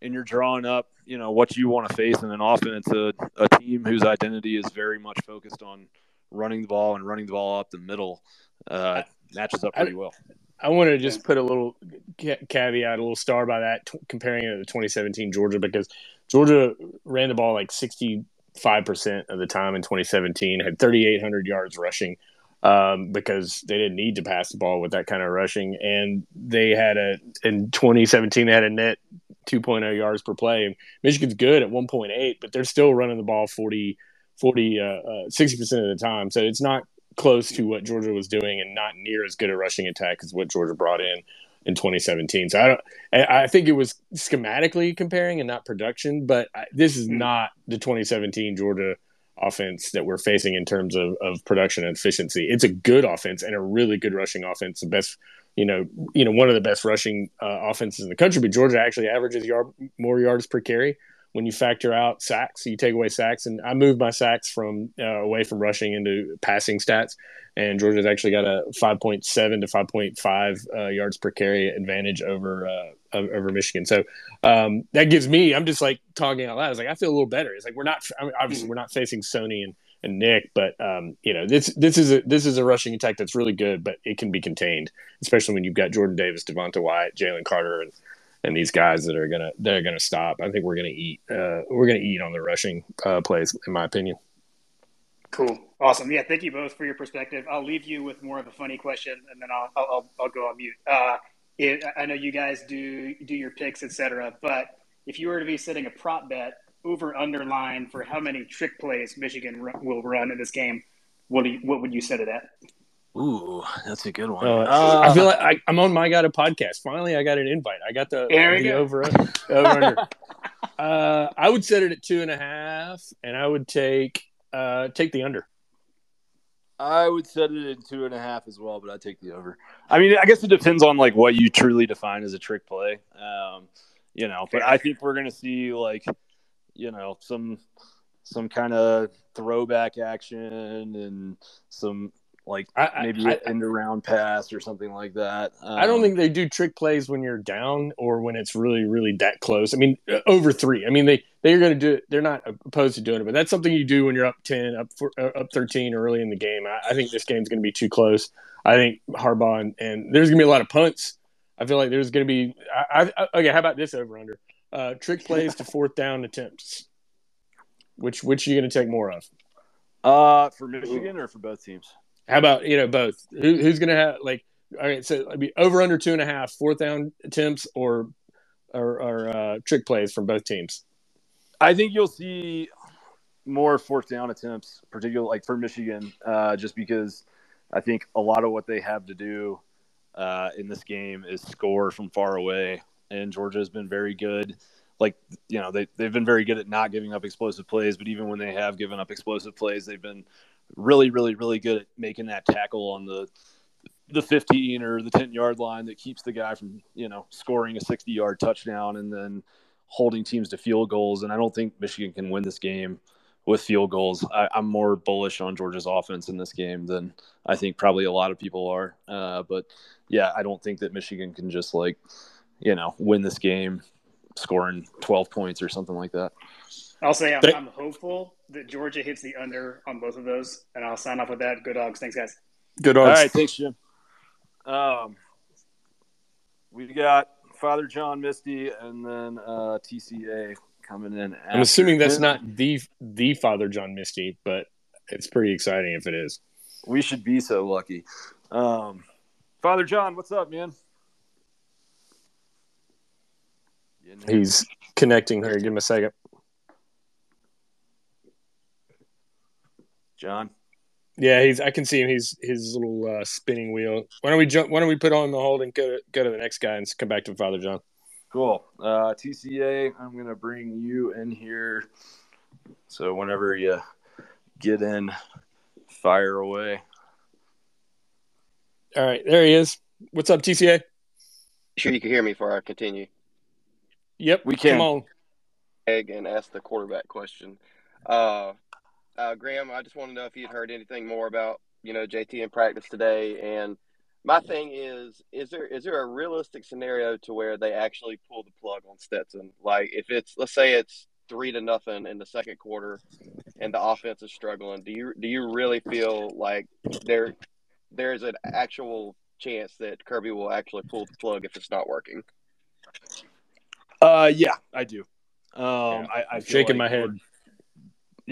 and you're drawing up, you know, what you want to face in an offense, a, a team whose identity is very much focused on running the ball and running the ball up the middle. Uh, matches up pretty well. I want to just put a little caveat, a little star by that, t- comparing it to 2017 Georgia, because Georgia ran the ball like 65% of the time in 2017, had 3,800 yards rushing um, because they didn't need to pass the ball with that kind of rushing. And they had a, in 2017, they had a net 2.0 yards per play. Michigan's good at 1.8, but they're still running the ball 40, 40, uh, uh, 60% of the time. So it's not close to what Georgia was doing and not near as good a rushing attack as what Georgia brought in in 2017. So I don't. I think it was schematically comparing and not production, but this is hmm. not the 2017 Georgia offense that we're facing in terms of, of production and efficiency. It's a good offense and a really good rushing offense. The best, you know, you know, one of the best rushing uh, offenses in the country. But Georgia actually averages yard more yards per carry when you factor out sacks, you take away sacks, and I moved my sacks from uh, away from rushing into passing stats, and Georgia's actually got a 5.7 to 5.5 uh, yards per carry advantage over uh, over Michigan. So um, that gives me, I'm just like talking out loud. It's like I feel a little better. It's like we're not I mean, obviously we're not facing Sony and and Nick, but um, you know this this is a this is a rushing attack that's really good, but it can be contained, especially when you've got Jordan Davis, Devonte Wyatt, Jalen Carter, and and these guys that are gonna they're gonna stop. I think we're gonna eat. Uh, we're gonna eat on the rushing uh, plays, in my opinion. Cool, awesome. Yeah, thank you both for your perspective. I'll leave you with more of a funny question, and then I'll I'll, I'll go on mute. Uh, it, I know you guys do do your picks, etc. But if you were to be setting a prop bet over underline for how many trick plays Michigan will run in this game, what you, what would you set it at? Ooh, that's a good one. Uh, uh, I feel like I, am on my got a podcast. Finally, I got an invite. I got the, the over over under. uh, I would set it at two and a half, and I would take uh, take the under. I would set it at two and a half as well, but I'd take the over. I mean, I guess it depends on like what you truly define as a trick play. Um, you know, but I think we're gonna see like, you know, some some kind of throwback action and some like I, maybe I, end around pass or something like that. Um, I don't um, think they do trick plays when you're down or when it's really really that close. I mean, uh, over three. I mean, they they're going to do it. They're not opposed to doing it, but that's something you do when you're up ten, up for, uh, up thirteen early in the game. I, I think this game's going to be too close. I think Harbaugh and, and there's going to be a lot of punts. I feel like there's going to be. Okay, how about this over under? Uh, trick plays to fourth down attempts. Which which are you going to take more of? Uh, for Michigan or for both teams? How about you know both? Who, who's going to have like? All right, so it'd be over under two and a half, fourth down attempts or or, or uh, trick plays from both teams. I think you'll see more fourth down attempts, particularly like for Michigan, uh, just because I think a lot of what they have to do uh, in this game is score from far away, and Georgia has been very good. Like you know, they they've been very good at not giving up explosive plays, but even when they have given up explosive plays, they've been really, really, really good at making that tackle on the the 15 or the 10 yard line that keeps the guy from you know scoring a 60 yard touchdown and then holding teams to field goals. And I don't think Michigan can win this game with field goals. I, am more bullish on Georgia's offense in this game than I think probably a lot of people are. Uh, but yeah, I don't think that Michigan can just like, you know, win this game scoring 12 points or something like that. I'll say I'm, I'm hopeful that Georgia hits the under on both of those, and I'll sign off with that. Good dogs. Thanks, guys. Good dogs. All right. Thanks, Jim. Um, we got Father John Misty and then uh, TCA coming in. I'm assuming that's him. not the the Father John Misty, but it's pretty exciting if it is. We should be so lucky. Um, Father John, what's up, man? He's connecting here. Give him a second. John. Yeah, he's. I can see him. He's his little uh, spinning wheel. Why don't we jump? Why don't we put on the hold and go to go to the next guy and come back to Father John? Cool. Uh, TCA, I'm gonna bring you in here. So whenever you get in, fire away. All right, there he is. What's up, TCA? Sure, you can hear me before I continue. Yep, we can. Come on. Egg and ask the quarterback question. Uh, uh, Graham, I just want to know if you'd heard anything more about you know JT in practice today. And my thing is, is there is there a realistic scenario to where they actually pull the plug on Stetson? Like if it's let's say it's three to nothing in the second quarter, and the offense is struggling. Do you do you really feel like there there's an actual chance that Kirby will actually pull the plug if it's not working? Uh, yeah, I do. Um, yeah. I, I shaking like my head.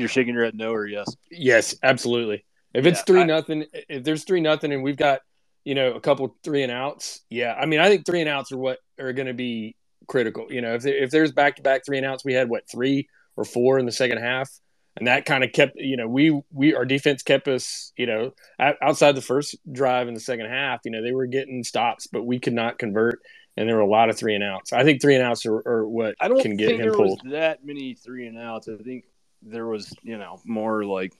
You're shaking your head no or yes? Yes, absolutely. If it's three I, nothing, if there's three nothing, and we've got you know a couple three and outs, yeah. I mean, I think three and outs are what are going to be critical. You know, if if there's back to back three and outs, we had what three or four in the second half, and that kind of kept you know we we our defense kept us you know outside the first drive in the second half. You know, they were getting stops, but we could not convert and there were a lot of three and outs. I think three and outs are, are what I don't can get think him there pulled. Was that many three and outs. I think there was, you know, more like,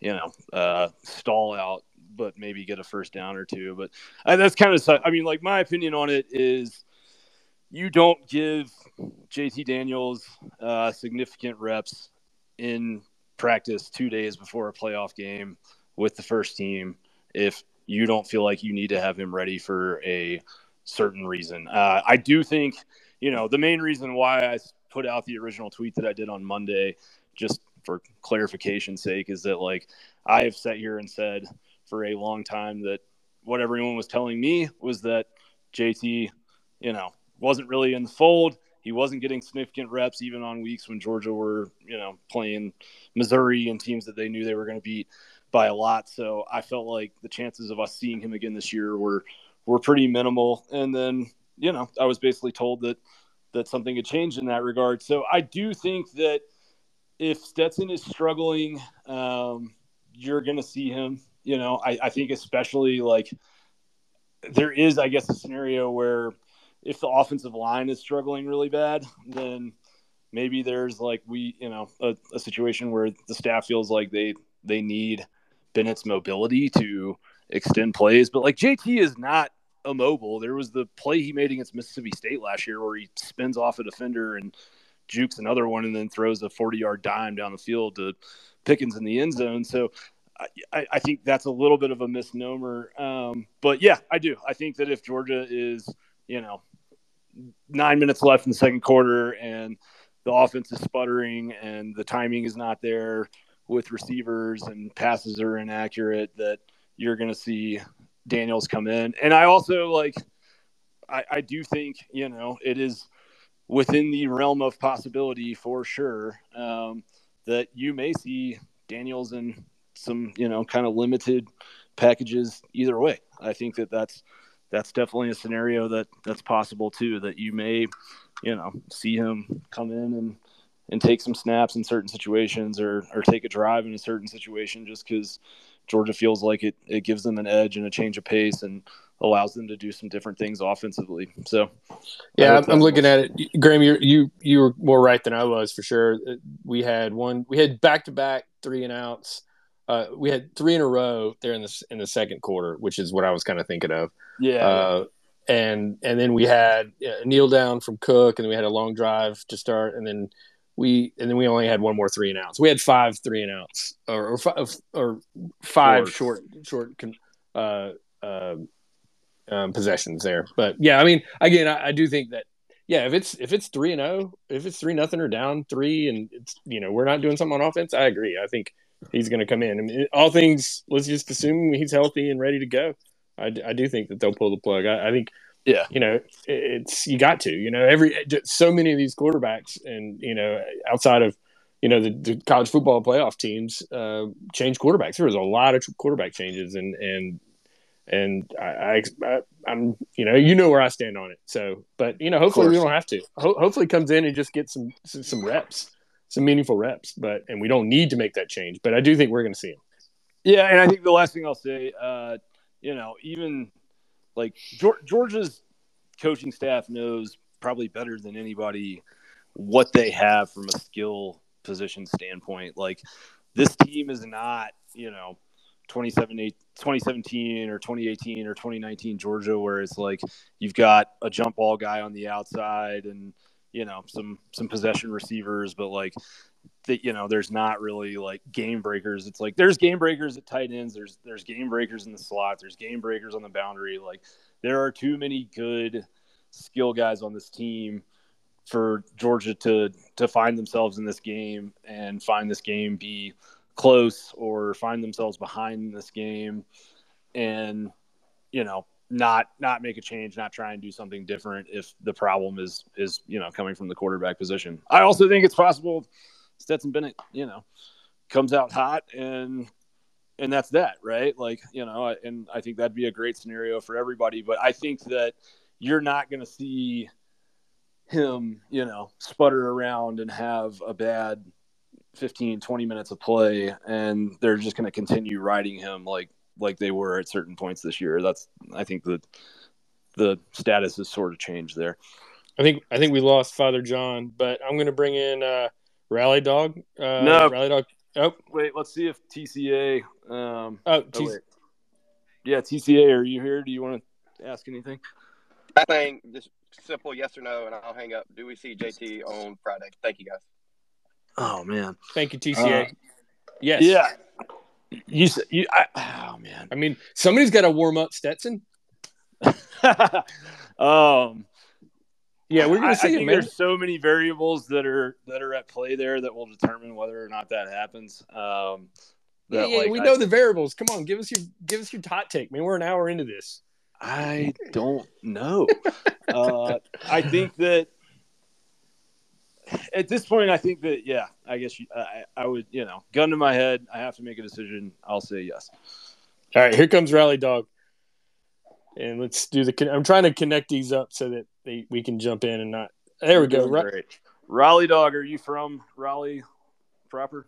you know, uh, stall out, but maybe get a first down or two. But uh, that's kind of, I mean, like my opinion on it is you don't give JT Daniels uh, significant reps in practice two days before a playoff game with the first team if you don't feel like you need to have him ready for a certain reason. Uh, I do think, you know, the main reason why I put out the original tweet that I did on Monday just for clarification's sake is that like I have sat here and said for a long time that what everyone was telling me was that JT, you know, wasn't really in the fold. He wasn't getting significant reps even on weeks when Georgia were, you know, playing Missouri and teams that they knew they were going to beat by a lot. So I felt like the chances of us seeing him again this year were were pretty minimal. And then, you know, I was basically told that that something had changed in that regard. So I do think that if Stetson is struggling, um, you're going to see him. You know, I, I think especially like there is, I guess, a scenario where if the offensive line is struggling really bad, then maybe there's like we, you know, a, a situation where the staff feels like they they need Bennett's mobility to extend plays. But like JT is not immobile. There was the play he made against Mississippi State last year where he spins off a defender and jukes another one and then throws a 40 yard dime down the field to Pickens in the end zone. So I, I think that's a little bit of a misnomer. Um, but yeah, I do. I think that if Georgia is, you know, nine minutes left in the second quarter and the offense is sputtering and the timing is not there with receivers and passes are inaccurate, that you're going to see Daniels come in. And I also like, I, I do think, you know, it is within the realm of possibility for sure um, that you may see Daniels in some, you know, kind of limited packages either way. I think that that's, that's definitely a scenario that that's possible too, that you may, you know, see him come in and, and take some snaps in certain situations or, or take a drive in a certain situation just because Georgia feels like it, it gives them an edge and a change of pace and allows them to do some different things offensively. So, yeah, I'm looking at it. Graham, you you you were more right than I was for sure. We had one, we had back to back three and outs uh, we had three in a row there in the in the second quarter, which is what I was kind of thinking of. Yeah. Uh, and and then we had a kneel down from Cook, and then we had a long drive to start, and then we and then we only had one more three and outs. We had five three and outs, or or five, or five short short uh, uh, um, possessions there. But yeah, I mean, again, I, I do think that yeah, if it's if it's three and zero, if it's three nothing or down three, and it's you know we're not doing something on offense, I agree. I think he's going to come in. I mean, all things, let's just assume he's healthy and ready to go. I, I do think that they'll pull the plug. I, I think, yeah, you know, it's you got to, you know, every so many of these quarterbacks, and you know, outside of you know the, the college football playoff teams, uh, change quarterbacks. There was a lot of quarterback changes, and and and I, I, am you know you know where I stand on it. So, but you know, hopefully we don't have to. Ho- hopefully, comes in and just get some some reps some meaningful reps. But and we don't need to make that change. But I do think we're going to see him. Yeah, and I think the last thing I'll say, uh, you know, even like Georgia's coaching staff knows probably better than anybody what they have from a skill position standpoint. Like this team is not, you know, 2017 or 2018 or 2019 Georgia, where it's like you've got a jump ball guy on the outside and you know some some possession receivers, but like that you know there's not really like game breakers. It's like there's game breakers at tight ends. There's there's game breakers in the slot. There's game breakers on the boundary. Like there are too many good skill guys on this team for Georgia to to find themselves in this game and find this game be close or find themselves behind this game and you know not not make a change, not try and do something different if the problem is is you know coming from the quarterback position. I also think it's possible Stetson Bennett, you know, comes out hot and and that's that, right? Like, you know, and I think that'd be a great scenario for everybody, but I think that you're not going to see him, you know, sputter around and have a bad 15 20 minutes of play and they're just going to continue riding him like like they were at certain points this year. That's I think the the status has sort of changed there. I think I think we lost Father John, but I'm going to bring in uh, Rally Dog. Uh, no, Rally Dog. Oh, wait. Let's see if TCA. Um, oh, T- oh yeah, TCA. Are you here? Do you want to ask anything? I think just simple yes or no, and I'll hang up. Do we see JT on Friday? Thank you, guys. Oh man, thank you, TCA. Uh, yes. Yeah. You, you I, oh man. I mean, somebody's got to warm up Stetson. um, yeah, we're gonna see. I, there's so many variables that are that are at play there that will determine whether or not that happens. Um, that, yeah, yeah like, we I, know the variables. Come on, give us your give us your hot take, man. We're an hour into this. I don't know. uh, I think that at this point, I think that yeah, I guess you, I, I would you know, gun to my head, I have to make a decision. I'll say yes. All right, here comes Rally Dog, and let's do the. I'm trying to connect these up so that they, we can jump in and not. There we go. Great. Raleigh Dog, are you from Raleigh proper?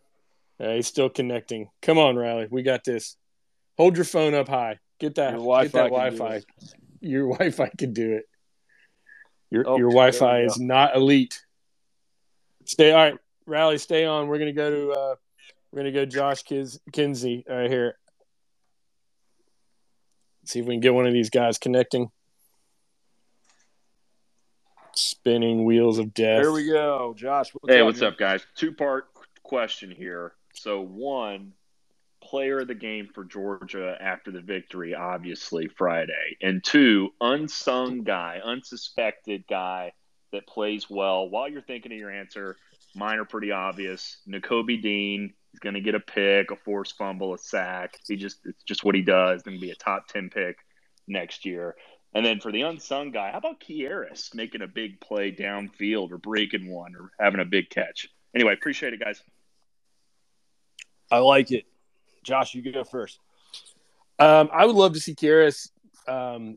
Uh, he's still connecting. Come on, Riley, we got this. Hold your phone up high. Get that. Your Wi-Fi. Get that Wi-Fi. Your Wi-Fi can do it. Your oh, your Wi-Fi is not elite. Stay all right, Rally. Stay on. We're gonna go to uh, we're gonna go Josh Kiz, Kinsey right here. See if we can get one of these guys connecting. Spinning wheels of death. There we go, Josh. What's hey, up, what's man? up, guys? Two part question here. So one, player of the game for Georgia after the victory, obviously Friday, and two, unsung guy, unsuspected guy that plays well. While you're thinking of your answer, mine are pretty obvious. Nakobe Dean is going to get a pick, a forced fumble, a sack. He just it's just what he does. Going to be a top ten pick next year. And then for the unsung guy, how about Kearis making a big play downfield or breaking one or having a big catch? Anyway, appreciate it, guys. I like it. Josh, you go first. Um, I would love to see Kearis um,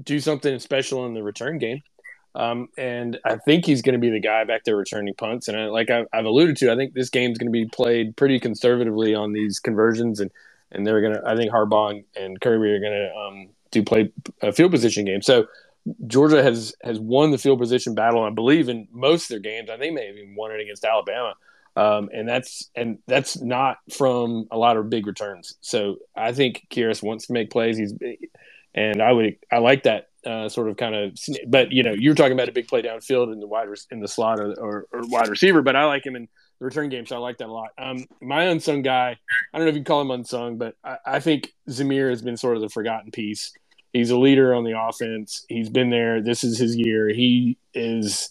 do something special in the return game. Um, and I think he's going to be the guy back there returning punts. And I, like I've, I've, alluded to, I think this game's going to be played pretty conservatively on these conversions, and and they're going to. I think Harbaugh and, Kirby are going to um, do play a field position game. So Georgia has has won the field position battle, I believe, in most of their games. I think they may have even won it against Alabama. Um, and that's and that's not from a lot of big returns. So I think Kearis wants to make plays. He's and I would I like that uh, sort of kind of. But you know, you're talking about a big play downfield in the wide in the slot or, or, or, wide receiver. But I like him in the return game, so I like that a lot. Um, my unsung guy, I don't know if you call him unsung, but I, I think Zamir has been sort of the forgotten piece. He's a leader on the offense. He's been there. This is his year. He is.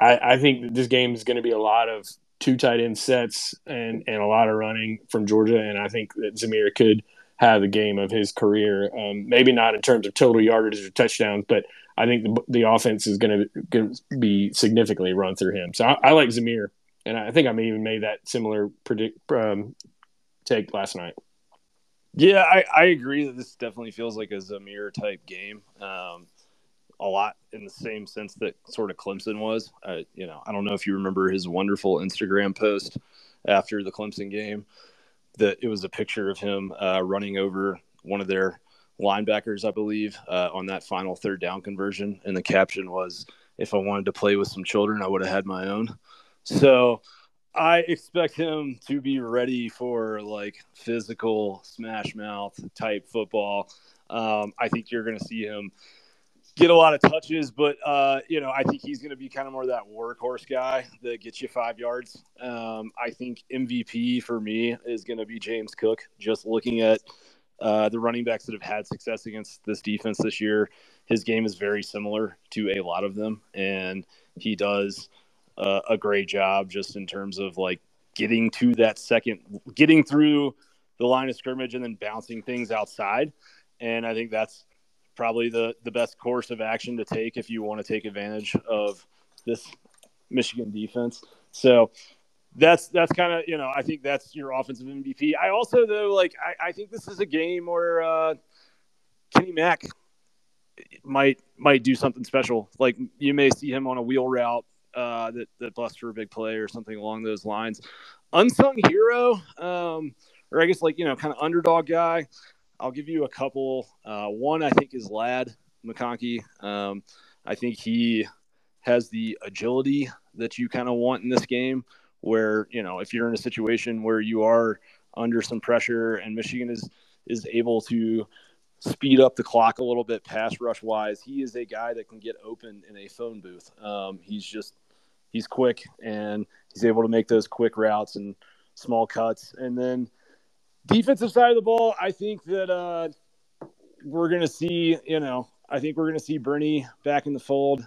I, I think this game is going to be a lot of two tight end sets and and a lot of running from Georgia, and I think that Zamir could have the game of his career. Um, maybe not in terms of total yardage or touchdowns, but I think the, the offense is going to be significantly run through him. So I, I, like Zamir, and I think I may even made that similar predict um, take last night. Yeah, I, I agree that this definitely feels like a Zamir type game. Um, a lot in the same sense that sort of Clemson was. Uh, you know, I don't know if you remember his wonderful Instagram post after the Clemson game that it was a picture of him uh, running over one of their linebackers, I believe, uh, on that final third down conversion. And the caption was, "If I wanted to play with some children, I would have had my own." So I expect him to be ready for like physical smash mouth type football. Um, I think you're going to see him get a lot of touches, but uh, you know, I think he's going to be kind of more that workhorse guy that gets you five yards. Um, I think MVP for me is going to be James Cook. Just looking at uh, the running backs that have had success against this defense this year, his game is very similar to a lot of them, and he does uh, a great job just in terms of like getting to that second, getting through the line of scrimmage, and then bouncing things outside. And I think that's probably the the best course of action to take if you want to take advantage of this Michigan defense. So that's that's kind of you know I think that's your offensive MVP. I also though like I, I think this is a game where uh, Kenny Mack might might do something special. Like you may see him on a wheel route uh, that that busts for a big play or something along those lines. Unsung hero, um, or I guess like you know kind of underdog guy. I'll give you a couple. Uh, one I think is Ladd McConkey. Um, I think he has the agility that you kind of want in this game. Where you know if you're in a situation where you are under some pressure and Michigan is is able to speed up the clock a little bit pass rush wise, he is a guy that can get open in a phone booth. Um, he's just he's quick and he's able to make those quick routes and small cuts. And then defensive side of the ball, I think that uh, we're going to see, you know, I think we're going to see Brini back in the fold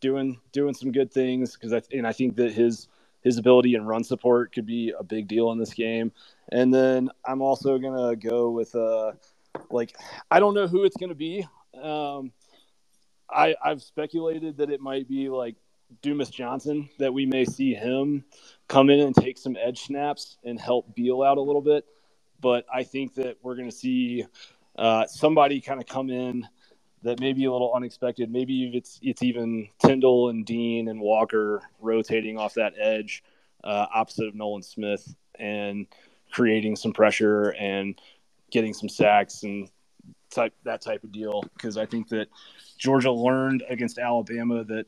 doing doing some good things because I and I think that his his ability and run support could be a big deal in this game. And then I'm also going to go with uh like I don't know who it's going to be. Um I I've speculated that it might be like Dumas Johnson that we may see him come in and take some edge snaps and help Beal out a little bit but I think that we're going to see uh, somebody kind of come in that may be a little unexpected. Maybe it's it's even Tindall and Dean and Walker rotating off that edge uh, opposite of Nolan Smith and creating some pressure and getting some sacks and type that type of deal. Because I think that Georgia learned against Alabama that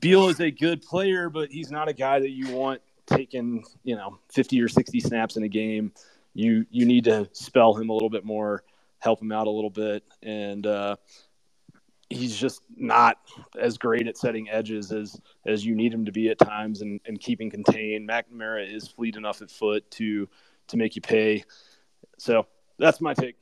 Beal is a good player, but he's not a guy that you want taking you know 50 or 60 snaps in a game you you need to spell him a little bit more, help him out a little bit, and uh, he's just not as great at setting edges as as you need him to be at times and, and keeping contained. McNamara is fleet enough at foot to to make you pay. So that's my take.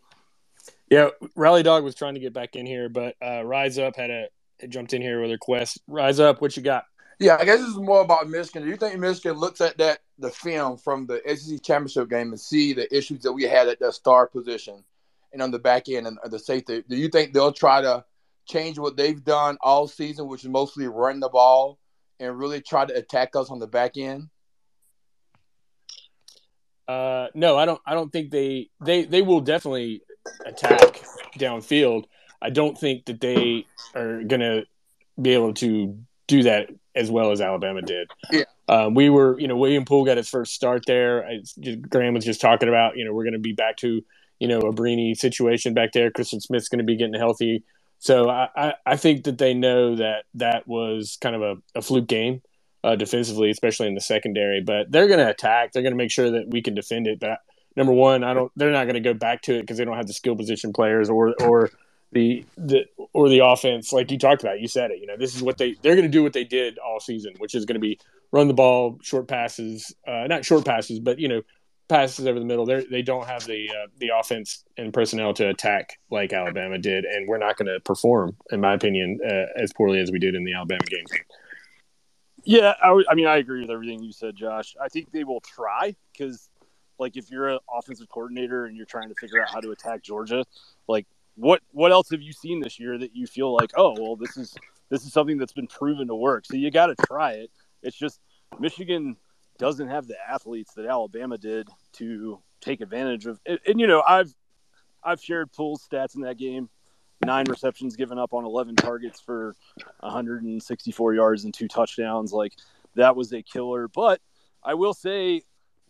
Yeah, Rally Dog was trying to get back in here, but uh, Rise Up had a jumped in here with a request. Rise Up, what you got? Yeah, I guess this is more about Michigan. Do you think Michigan looks at that the film from the SEC championship game and see the issues that we had at that star position and on the back end and the safety? Do you think they'll try to change what they've done all season, which is mostly run the ball, and really try to attack us on the back end? Uh, no, I don't. I don't think they they they will definitely attack downfield. I don't think that they are going to be able to do that as well as Alabama did. Yeah. Um, we were, you know, William Poole got his first start there. Just, Graham was just talking about, you know, we're going to be back to, you know, a Brini situation back there. Christian Smith's going to be getting healthy. So I, I, I, think that they know that that was kind of a, a fluke game uh, defensively, especially in the secondary. But they're going to attack. They're going to make sure that we can defend it. But number one, I don't. They're not going to go back to it because they don't have the skill position players or or the the or the offense like you talked about. You said it. You know, this is what they they're going to do what they did all season, which is going to be run the ball, short passes, uh, not short passes, but you know, passes over the middle. They they don't have the uh, the offense and personnel to attack like Alabama did, and we're not going to perform, in my opinion, uh, as poorly as we did in the Alabama game. Yeah, I, w- I mean, I agree with everything you said, Josh. I think they will try because, like, if you're an offensive coordinator and you're trying to figure out how to attack Georgia, like, what what else have you seen this year that you feel like, oh, well, this is this is something that's been proven to work. So you got to try it. It's just Michigan doesn't have the athletes that Alabama did to take advantage of. And, and you know, I've I've shared Poole's stats in that game. Nine receptions given up on 11 targets for 164 yards and two touchdowns. Like that was a killer. But I will say,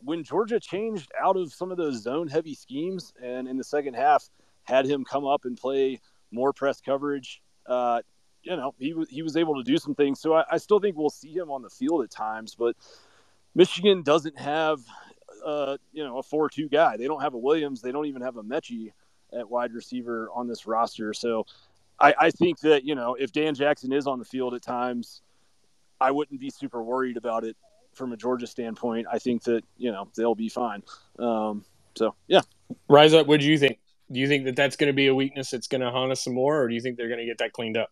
when Georgia changed out of some of those zone heavy schemes and in the second half had him come up and play more press coverage, uh, you know, he was he was able to do some things. So I, I, still think we'll see him on the field at times, but Michigan doesn't have, uh, you know, a four-two guy. They don't have a Williams. They don't even have a Metchie at wide receiver on this roster. So I, I think that you know if Dan Jackson is on the field at times, I wouldn't be super worried about it from a Georgia standpoint. I think that you know they'll be fine. Um, so yeah, rise up. What do you think? Do you think that that's going to be a weakness that's going to haunt us some more, or do you think they're going to get that cleaned up?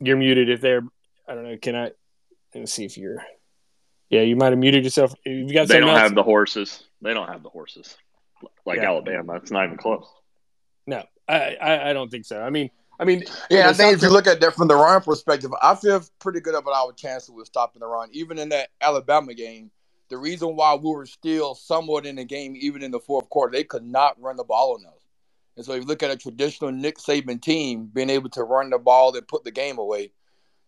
You're muted if they're. I don't know. Can I? Let's see if you're. Yeah, you might have muted yourself. You got. They don't else? have the horses. They don't have the horses like yeah. Alabama. It's not even close. No, I, I, I don't think so. I mean, I mean, yeah, I think if you look at that from the run perspective, I feel pretty good about our chances with stopping the run. Even in that Alabama game, the reason why we were still somewhat in the game, even in the fourth quarter, they could not run the ball on us. And so if you look at a traditional Nick Saban team being able to run the ball and put the game away,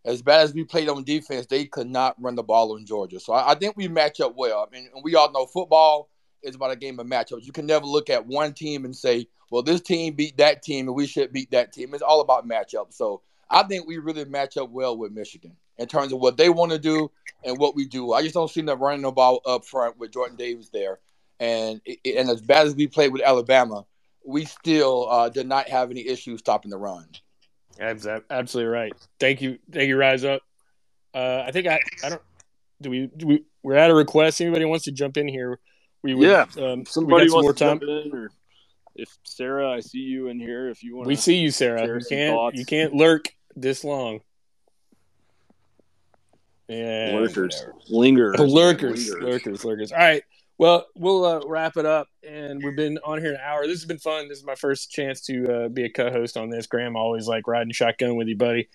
as bad as we played on defense, they could not run the ball on Georgia. So I, I think we match up well. I mean, we all know football is about a game of matchups. You can never look at one team and say, well, this team beat that team and we should beat that team. It's all about matchup. So I think we really match up well with Michigan in terms of what they want to do and what we do. I just don't see them running the ball up front with Jordan Davis there. And and as bad as we played with Alabama, we still uh, did not have any issues stopping the run. Absolutely right. Thank you, thank you, Rise Up. Uh, I think I I don't do we do we we're at a request. Anybody wants to jump in here? We would, yeah. Um, somebody some wants more time. to jump in, or if Sarah, I see you in here. If you want, we see you, Sarah. You can't thoughts. you can't lurk this long. Yeah, lurkers, linger, lurkers, lingers. lurkers, lurkers. All right. Well, we'll uh, wrap it up, and we've been on here an hour. This has been fun. This is my first chance to uh, be a co-host on this. Graham always like riding shotgun with you, buddy.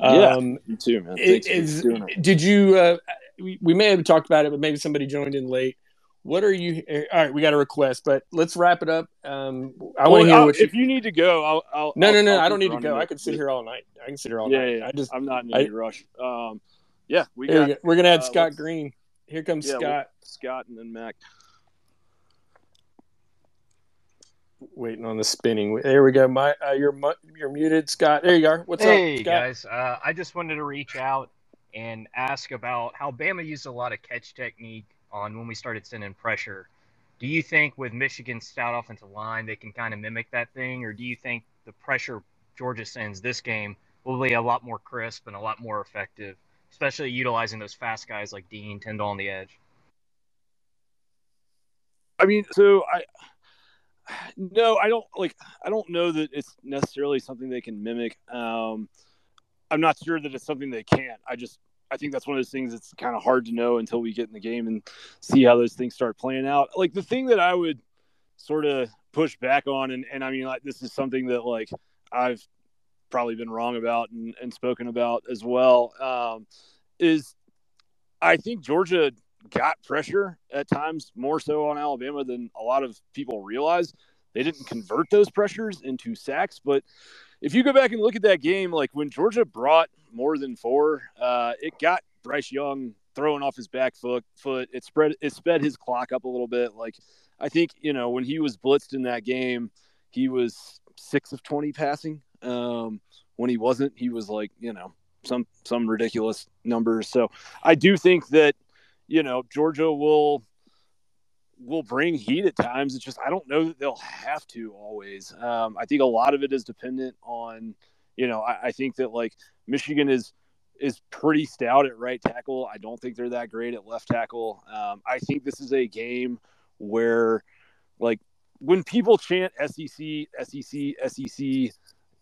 Um, yeah, me too, man. Is, did you? Uh, we, we may have talked about it, but maybe somebody joined in late. What are you? Eh, all right, we got a request, but let's wrap it up. Um, I well, want to hear what you, if you need to go. I'll. I'll no, I'll, no, no. I'll I don't need to go. I can sit here all night. I can sit here all yeah, night. Yeah, I just. I'm not in any I, rush. Um, yeah, we got. Go. We're gonna add uh, Scott Green. Here comes yeah, Scott. Scott and then Mac. Waiting on the spinning. There we go. My, uh, you're you're muted, Scott. There you are. What's hey, up, Scott? guys? Uh, I just wanted to reach out and ask about how Bama used a lot of catch technique on when we started sending pressure do you think with Michigan's stout offensive line they can kind of mimic that thing, or do you think the pressure Georgia sends this game will be a lot more crisp and a lot more effective, especially utilizing those fast guys like Dean Tindall on the edge? I mean, so I no, I don't like. I don't know that it's necessarily something they can mimic. Um, I'm not sure that it's something they can't. I just I think that's one of those things that's kind of hard to know until we get in the game and see how those things start playing out. Like the thing that I would sort of push back on, and, and I mean, like, this is something that like I've probably been wrong about and, and spoken about as well, um, is I think Georgia got pressure at times more so on Alabama than a lot of people realize. They didn't convert those pressures into sacks, but if you go back and look at that game, like when Georgia brought more than four, uh, it got Bryce Young throwing off his back foot. Foot it spread it sped his clock up a little bit. Like I think you know when he was blitzed in that game, he was six of twenty passing. Um, when he wasn't, he was like you know some some ridiculous numbers. So I do think that you know Georgia will will bring heat at times. It's just I don't know that they'll have to always. Um, I think a lot of it is dependent on you know I, I think that like Michigan is is pretty stout at right tackle. I don't think they're that great at left tackle. Um, I think this is a game where like when people chant SEC, SEC, SEC,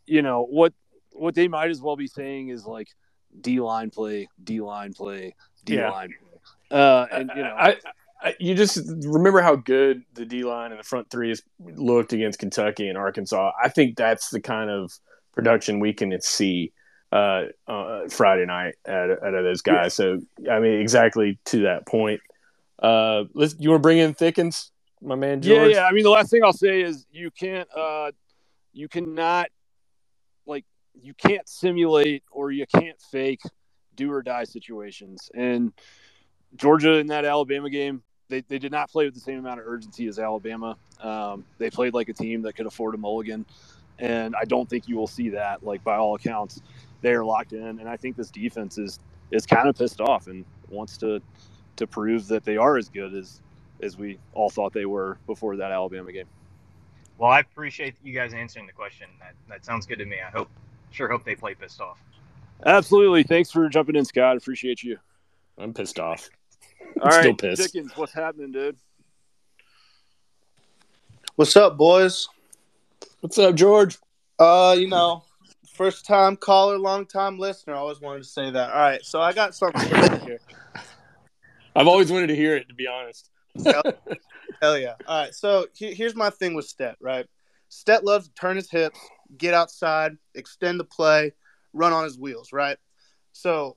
you know what what they might as well be saying is like D line play, D line play, D line play. Uh, and you know, I, I, you just remember how good the D line and the front three has looked against Kentucky and Arkansas. I think that's the kind of production we can see uh, uh, Friday night out, out of those guys. Yeah. So I mean, exactly to that point. Uh, let's. You want to bring in Thickens, my man George? Yeah, yeah. I mean, the last thing I'll say is you can't. Uh, you cannot you can't simulate or you can't fake do or die situations. And Georgia in that Alabama game, they, they did not play with the same amount of urgency as Alabama. Um, they played like a team that could afford a mulligan. And I don't think you will see that. Like by all accounts, they are locked in. And I think this defense is is kind of pissed off and wants to to prove that they are as good as as we all thought they were before that Alabama game. Well, I appreciate you guys answering the question. That that sounds good to me. I hope sure hope they play pissed off. Absolutely. Thanks for jumping in, Scott. Appreciate you. I'm pissed off. All right, still pissed. Dickens, what's happening, dude? What's up, boys? What's up, George? Uh, you know, first time caller, long time listener. I always wanted to say that. All right, so I got something here. I've always wanted to hear it, to be honest. hell, hell, yeah! All right, so he, here's my thing with Stet. Right, Stet loves to turn his hips, get outside, extend the play, run on his wheels. Right, so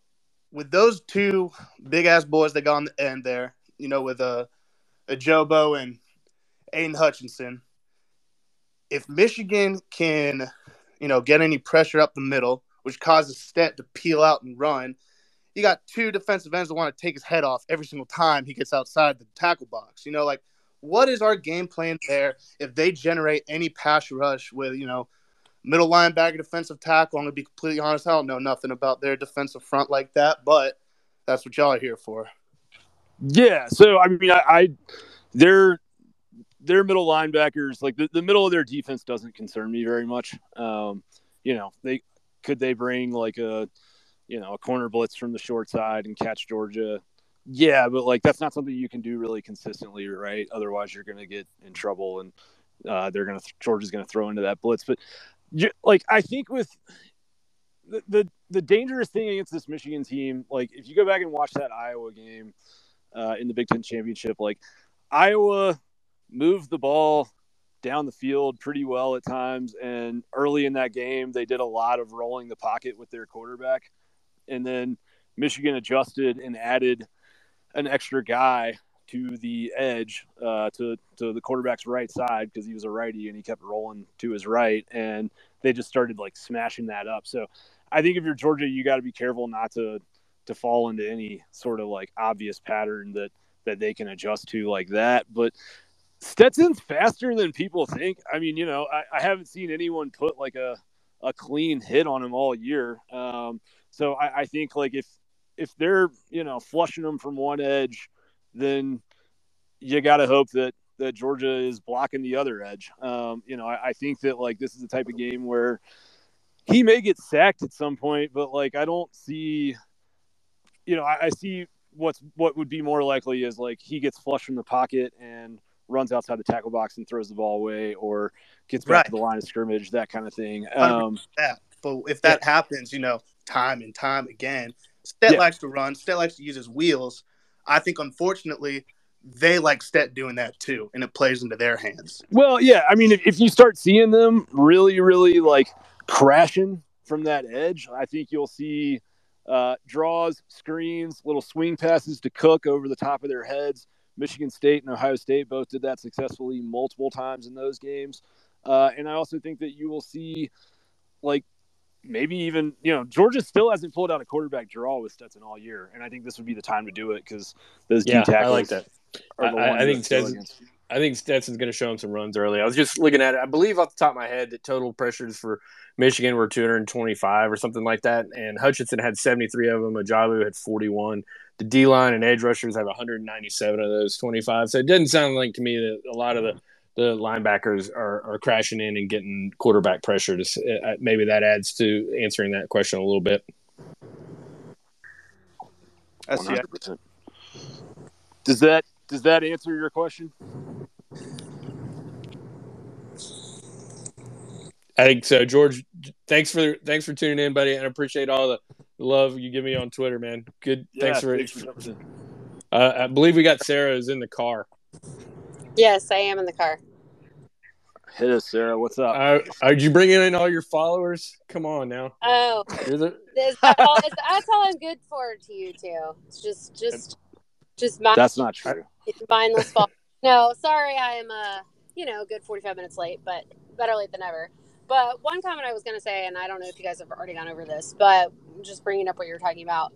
with those two big ass boys that got on the end there, you know, with uh, a Ojabo and Aidan Hutchinson, if Michigan can, you know, get any pressure up the middle, which causes Stet to peel out and run, you got two defensive ends that want to take his head off every single time he gets outside the tackle box. You know, like what is our game plan there if they generate any pass rush with, you know, middle linebacker, defensive tackle. I'm gonna be completely honest. I don't know nothing about their defensive front like that, but that's what y'all are here for. Yeah. So I mean, I, I their their middle linebackers, like the, the middle of their defense, doesn't concern me very much. Um, you know, they could they bring like a you know a corner blitz from the short side and catch Georgia. Yeah, but like that's not something you can do really consistently, right? Otherwise, you're going to get in trouble, and uh, they're going to Georgia's going to throw into that blitz. But like I think with the, the, the dangerous thing against this Michigan team, like if you go back and watch that Iowa game uh, in the Big Ten championship, like Iowa moved the ball down the field pretty well at times, and early in that game they did a lot of rolling the pocket with their quarterback, and then Michigan adjusted and added an extra guy to the edge uh, to to the quarterback's right side because he was a righty and he kept rolling to his right and they just started like smashing that up. So I think if you're Georgia, you got to be careful not to to fall into any sort of like obvious pattern that that they can adjust to like that. But Stetson's faster than people think. I mean, you know, I, I haven't seen anyone put like a a clean hit on him all year. Um, so I, I think like if if they're you know flushing him from one edge then you got to hope that that Georgia is blocking the other edge. Um, you know, I, I, think that like this is the type of game where he may get sacked at some point, but like I don't see, you know, I, I see what's what would be more likely is like he gets flushed from the pocket and runs outside the tackle box and throws the ball away, or gets back right. to the line of scrimmage, that kind of thing. Um, that. But if that yeah. happens, you know, time and time again, Stet yeah. likes to run. Stet likes to use his wheels. I think unfortunately they like Stet doing that too, and it plays into their hands. Well, yeah, I mean, if, if you start seeing them really, really like crashing from that edge, I think you'll see uh, draws, screens, little swing passes to Cook over the top of their heads. Michigan State and Ohio State both did that successfully multiple times in those games. Uh, and I also think that you will see like maybe even you know Georgia still hasn't pulled out a quarterback draw with Stetson all year, and I think this would be the time to do it because those yeah, D tackles. I like that. I, I think Stetson, I think Stetson's going to show him some runs early. I was just looking at it. I believe off the top of my head that total pressures for Michigan were 225 or something like that, and Hutchinson had 73 of them. Ojabo had 41. The D line and edge rushers have 197 of those 25. So it doesn't sound like to me that a lot of the the linebackers are, are crashing in and getting quarterback pressure. Uh, maybe that adds to answering that question a little bit. One hundred percent. Does that does that answer your question? I think so, George. Thanks for thanks for tuning in, buddy, and I appreciate all the love you give me on Twitter, man. Good. Yeah, thanks for. thanks for in. Uh, I believe we got Sarah is in the car. Yes, I am in the car. Hit us, Sarah. What's up? Uh, are you bringing in all your followers? Come on now. Oh, You're the, is that all, is, that's all I'm good for to you too. It's just, just, just my That's not true. mindless fault. No, sorry, I am uh, you know, good 45 minutes late, but better late than never. But one comment I was going to say, and I don't know if you guys have already gone over this, but just bringing up what you're talking about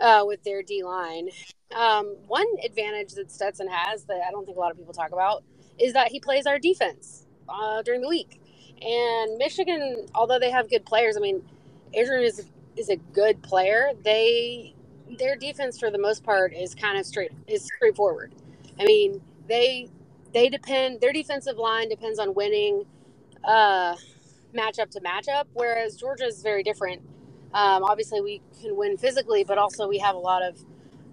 uh, with their D line. Um, one advantage that Stetson has that I don't think a lot of people talk about is that he plays our defense uh, during the week. And Michigan, although they have good players, I mean, Adrian is is a good player. They their defense for the most part is kind of straight is straightforward. I mean, they they depend their defensive line depends on winning uh, matchup to matchup, whereas Georgia is very different. Um, obviously, we can win physically, but also we have a lot of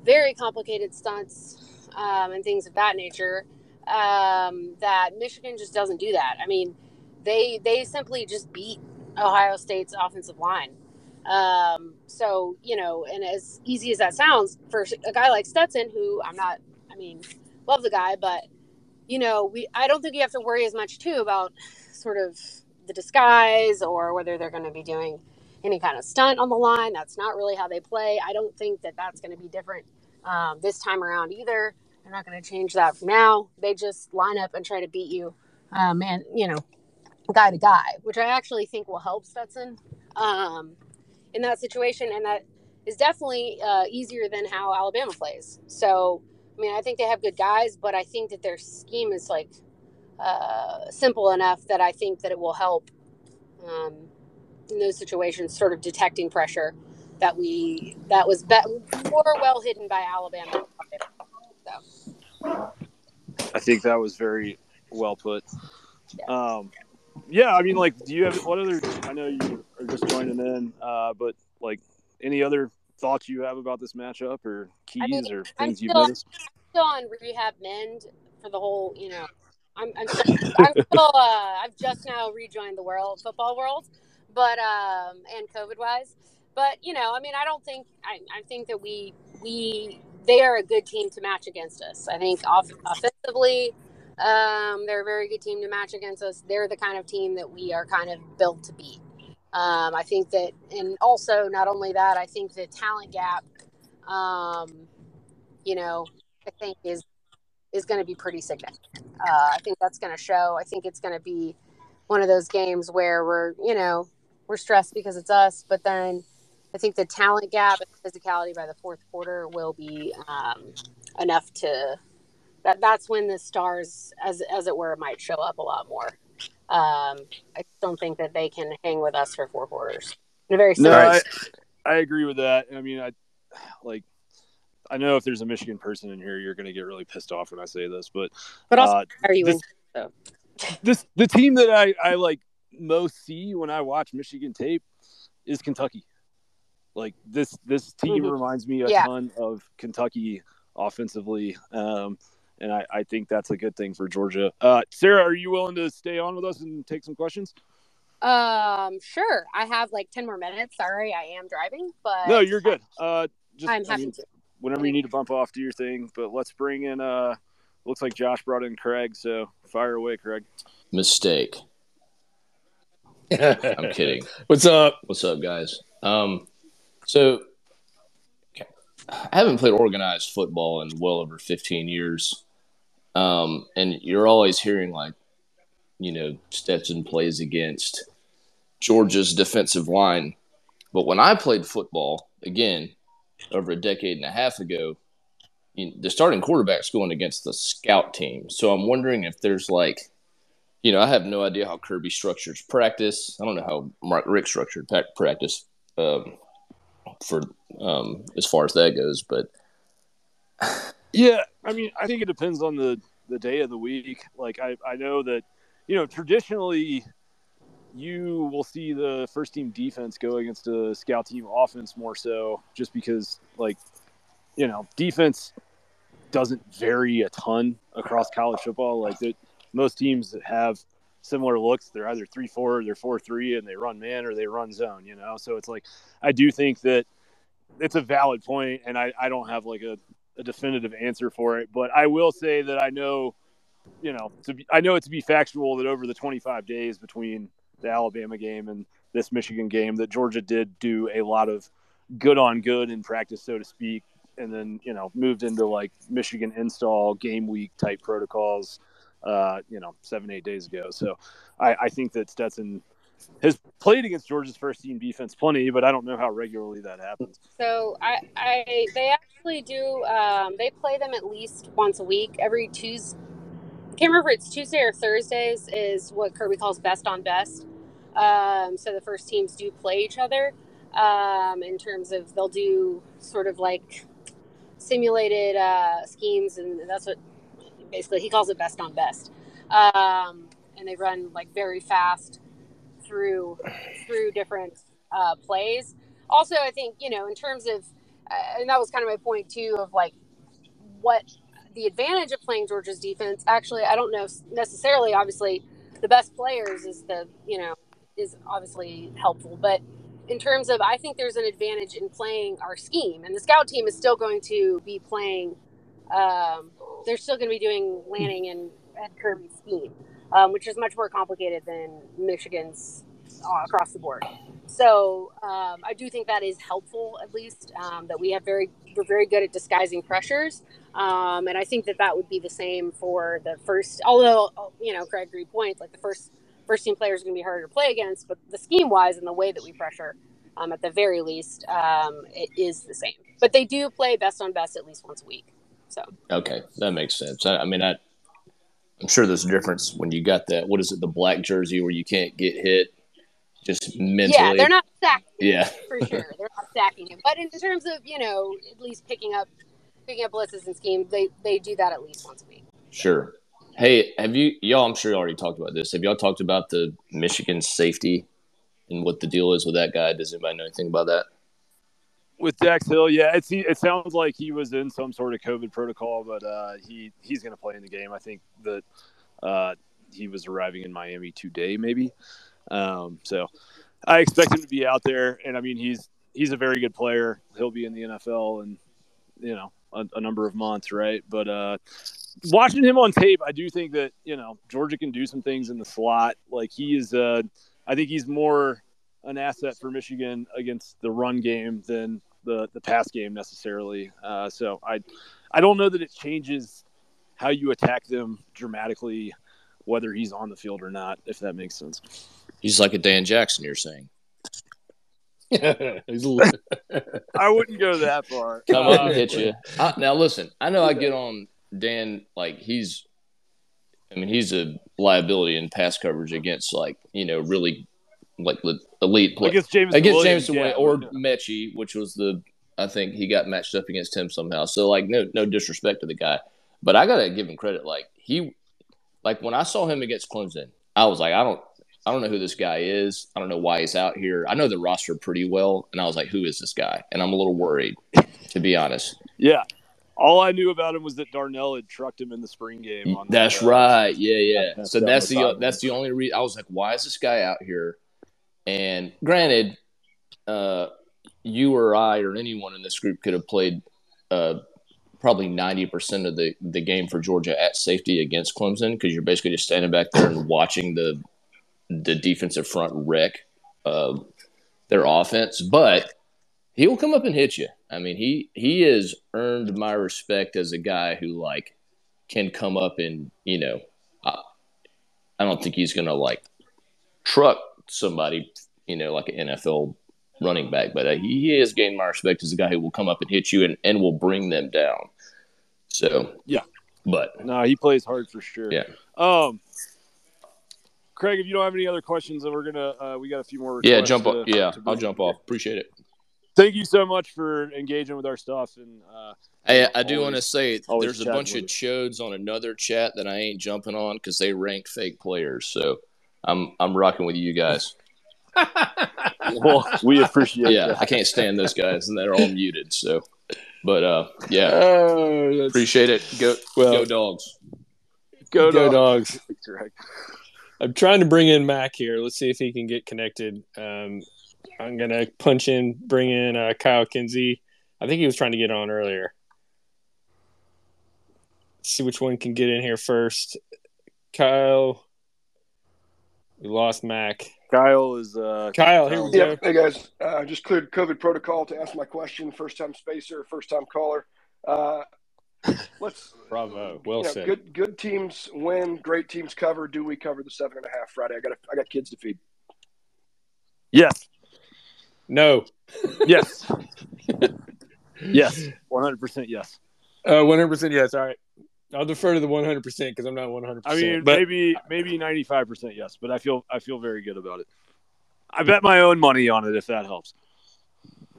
very complicated stunts um, and things of that nature um, that Michigan just doesn't do that. I mean, they they simply just beat Ohio State's offensive line. Um, so you know, and as easy as that sounds for a guy like Stetson, who I'm not, I mean, love the guy, but you know, we I don't think you have to worry as much too about sort of the disguise or whether they're going to be doing any kind of stunt on the line. That's not really how they play. I don't think that that's going to be different um, this time around either. They're not going to change that from now. They just line up and try to beat you, uh, man. You know, guy to guy, which I actually think will help Stetson um, in that situation, and that is definitely uh, easier than how Alabama plays. So, I mean, I think they have good guys, but I think that their scheme is like uh, simple enough that I think that it will help um, in those situations, sort of detecting pressure that we that was be- more well hidden by Alabama. So, I think that was very well put. Um, yeah, I mean, like, do you have what other? I know you are just joining in, uh, but like, any other thoughts you have about this matchup, or keys, I mean, or things you've still, noticed? still on rehab mend for the whole, you know. I'm, I'm, I'm still, uh, I've just now rejoined the world, football world, but, um, and COVID wise, but you know, I mean, I don't think, I, I think that we, we, they are a good team to match against us. I think off, offensively, um, they're a very good team to match against us. They're the kind of team that we are kind of built to beat. Um, I think that, and also not only that, I think the talent gap, um, you know, I think is is going to be pretty significant. Uh, I think that's going to show. I think it's going to be one of those games where we're, you know, we're stressed because it's us, but then I think the talent gap and physicality by the fourth quarter will be um, enough to that. That's when the stars, as as it were, might show up a lot more. Um, I don't think that they can hang with us for four quarters in a very No. I, I agree with that. I mean, I like. I know if there's a Michigan person in here, you're going to get really pissed off when I say this, but But also, uh, are you this, in? This the team that I, I like most see when I watch Michigan tape is Kentucky. Like this this team Mhm. reminds me a Yeah. ton of Kentucky offensively. Um, and I, I think that's a good thing for Georgia. Uh, Sarah, are you willing to stay on with us and take some questions? Um, sure. I have like ten more minutes. Sorry, I am driving, but No, you're good. Uh, just I'm I happy mean, to. whenever you need to bump off, do your thing. But let's bring in. Uh, looks like Josh brought in Craig, so fire away, Craig. Mistake. I'm kidding. What's up? What's up, guys? Um, so I haven't played organized football in well over 15 years. Um, and you're always hearing like, you know, Stetson plays against Georgia's defensive line. But when I played football, again, over a decade and a half ago, the starting quarterback's going against the scout team. So I'm wondering if there's like, you know, I have no idea how Kirby structures practice. I don't know how Mark Richt structured practice um, for um, as far as that goes, but yeah, I mean, I think it depends on the the day of the week. Like I I know that you know traditionally you will see the first team defense go against a scout team offense more so just because like you know defense doesn't vary a ton across college football like that most teams have similar looks. They're either 3-4 or they're 4-3 and they run man or they run zone you know? So it's like i do think that it's a valid point and i, I don't have like a, a definitive answer for it. But i will say that i know you know to be, i know it to be factual that over the 25 days between the Alabama game and this Michigan game that Georgia did do a lot of good on good in practice, so to speak, and then you know moved into like Michigan install game week type protocols, uh, you know, seven eight days ago. So I, I think that Stetson has played against Georgia's first team defense plenty, but I don't know how regularly that happens. So I, I they actually do. Um, they play them at least once a week, every Tuesday. I can't remember if it's Tuesday or Thursdays. Is what Kirby calls best on best. Um, so the first teams do play each other um, in terms of they'll do sort of like simulated uh, schemes, and that's what basically he calls it best on best. Um, and they run like very fast through through different uh, plays. Also, I think you know in terms of, uh, and that was kind of my point too of like what the advantage of playing Georgia's defense. Actually, I don't know necessarily. Obviously, the best players is the you know is obviously helpful. But in terms of, I think there's an advantage in playing our scheme, and the scout team is still going to be playing. Um, they're still going to be doing Lanning and Ed Kirby's scheme, um, which is much more complicated than Michigan's uh, across the board. So um, I do think that is helpful, at least um, that we have very we're very good at disguising pressures, um, and I think that that would be the same for the first. Although you know, Craig agreed point like the first first team players are going to be harder to play against, but the scheme wise and the way that we pressure, um, at the very least, um, it is the same. But they do play best on best at least once a week. So okay, that makes sense. I, I mean, I, I'm sure there's a difference when you got that. What is it, the black jersey where you can't get hit, just mentally. Yeah, they're not sacking. Yeah, for sure, they're not sacking him. But in terms of you know at least picking up picking up blitzes and schemes, they they do that at least once a week. Sure. Hey, have you y'all? I'm sure you already talked about this. Have y'all talked about the Michigan safety and what the deal is with that guy? Does anybody know anything about that? With Dax Hill, yeah, it's it sounds like he was in some sort of COVID protocol, but uh, he he's going to play in the game. I think that uh, he was arriving in Miami today, maybe. Um, so I expect him to be out there, and I mean he's he's a very good player. He'll be in the NFL, and you know a, a number of months, right? But uh, watching him on tape, I do think that you know Georgia can do some things in the slot. Like he is, uh, I think he's more an asset for Michigan against the run game than the the pass game necessarily. Uh, so I, I don't know that it changes how you attack them dramatically, whether he's on the field or not. If that makes sense. He's like a Dan Jackson. You're saying. I wouldn't go that far. Come up and hit you. I, now listen, I know I get on Dan like he's I mean he's a liability in pass coverage against like you know really like the elite play. against James against Williams, James yeah, or yeah. Metchie, which was the I think he got matched up against him somehow. So like no no disrespect to the guy, but I gotta give him credit. Like he like when I saw him against Clemson, I was like I don't I don't know who this guy is. I don't know why he's out here. I know the roster pretty well, and I was like, who is this guy? And I'm a little worried, to be honest. Yeah. All I knew about him was that Darnell had trucked him in the spring game. On That's that, uh, right. Yeah, yeah. that- So that's the that's the only reason I was like, why is this guy out here? And granted, uh, you or I or anyone in this group could have played uh, probably ninety percent of the the game for Georgia at safety against Clemson because you're basically just standing back there and watching the the defensive front wreck uh, their offense. But he'll come up and hit you. I mean, he he has earned my respect as a guy who like can come up and you know, I, I don't think he's gonna like truck somebody, you know, like an NFL running back, but uh, he, he has gained my respect as a guy who will come up and hit you and, and will bring them down. So Yeah. but No, he plays hard for sure. yeah, Um, Craig, if you don't have any other questions, then we're gonna uh, we got a few more. yeah, jump off. Yeah, I'll jump off. Appreciate it. Thank you so much for engaging with our stuff and. Uh, Hey, know, I do want to say there's a bunch of chodes on another chat that I ain't jumping on because they rank fake players. So I'm I'm rocking with you guys. Well, we appreciate yeah, that. I can't stand those guys, and they're all muted. So, but uh, yeah, Oh, appreciate it. Go Well- go dogs. Go, Go dogs. dogs. Correct. I'm trying to bring in Mac here. Let's see if he can get connected. Um, I'm gonna punch in, bring in uh, Kyle Kinsey. I think he was trying to get on earlier. Let's see which one can get in here first. Kyle. We lost Mac. Kyle is. Uh, Kyle, here we go. Yep. Hey guys, uh, just cleared COVID protocol to ask my question. First time spacer, first time caller. Uh, let's. Bravo. Well you know, said. Good good teams win. Great teams cover. Do we cover the seven and a half Friday? I got I got kids to feed. Yes. No. Yes. yes. One hundred percent. Yes. Uh, 100% yes. All right. I'll defer to the 100% because I'm not 100%. I mean, but maybe maybe ninety five percent. Yes, but I feel I feel very good about it. I bet my own money on it if that helps.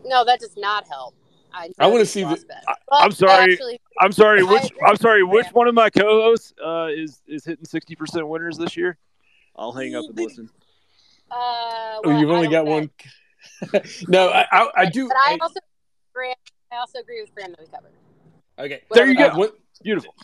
No, that does not help. I, I want to see you the. I, I'm sorry. actually- I'm sorry. Which I'm sorry. Which one of my co-hosts uh, is is hitting sixty percent winners this year? I'll hang up and listen. Uh, Oh, you've only got bet. one. no, I, I, I do. But I I- also agree. I also agree with Graham that we covered. okay. There you Uh, go. Beautiful.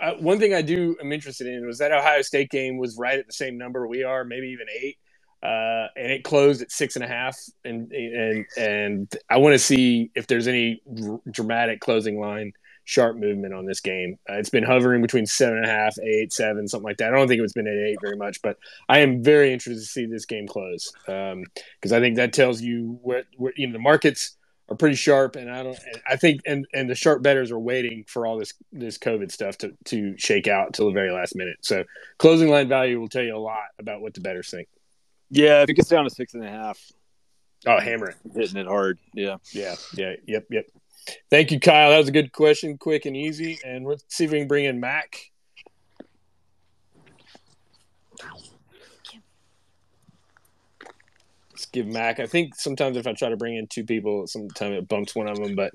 uh, one thing I do am interested in was that Ohio State game was right at the same number we are, maybe even eight, uh, and it closed at six and a half. And and and I want to see if there's any dr- dramatic closing line sharp movement on this game. Uh, it's been hovering between seven and a half, eight, seven, something like that. I don't think it's been at eight very much, but I am very interested to see this game close because I think that tells you where, where you know the markets are pretty sharp, and I don't. and I think and and the sharp bettors are waiting for all this this COVID stuff to to shake out till the very last minute. So closing line value will tell you a lot about what the bettors think. Yeah, if it gets down to six and a half, Oh, hammer it. hitting it hard. Yeah. Yeah, yeah, yep, yep. Thank you, Kyle. That was a good question, quick and easy. And let's see if we can bring in Mac. Let's give Mac. I think sometimes if I try to bring in two people, sometimes it bumps one of them. But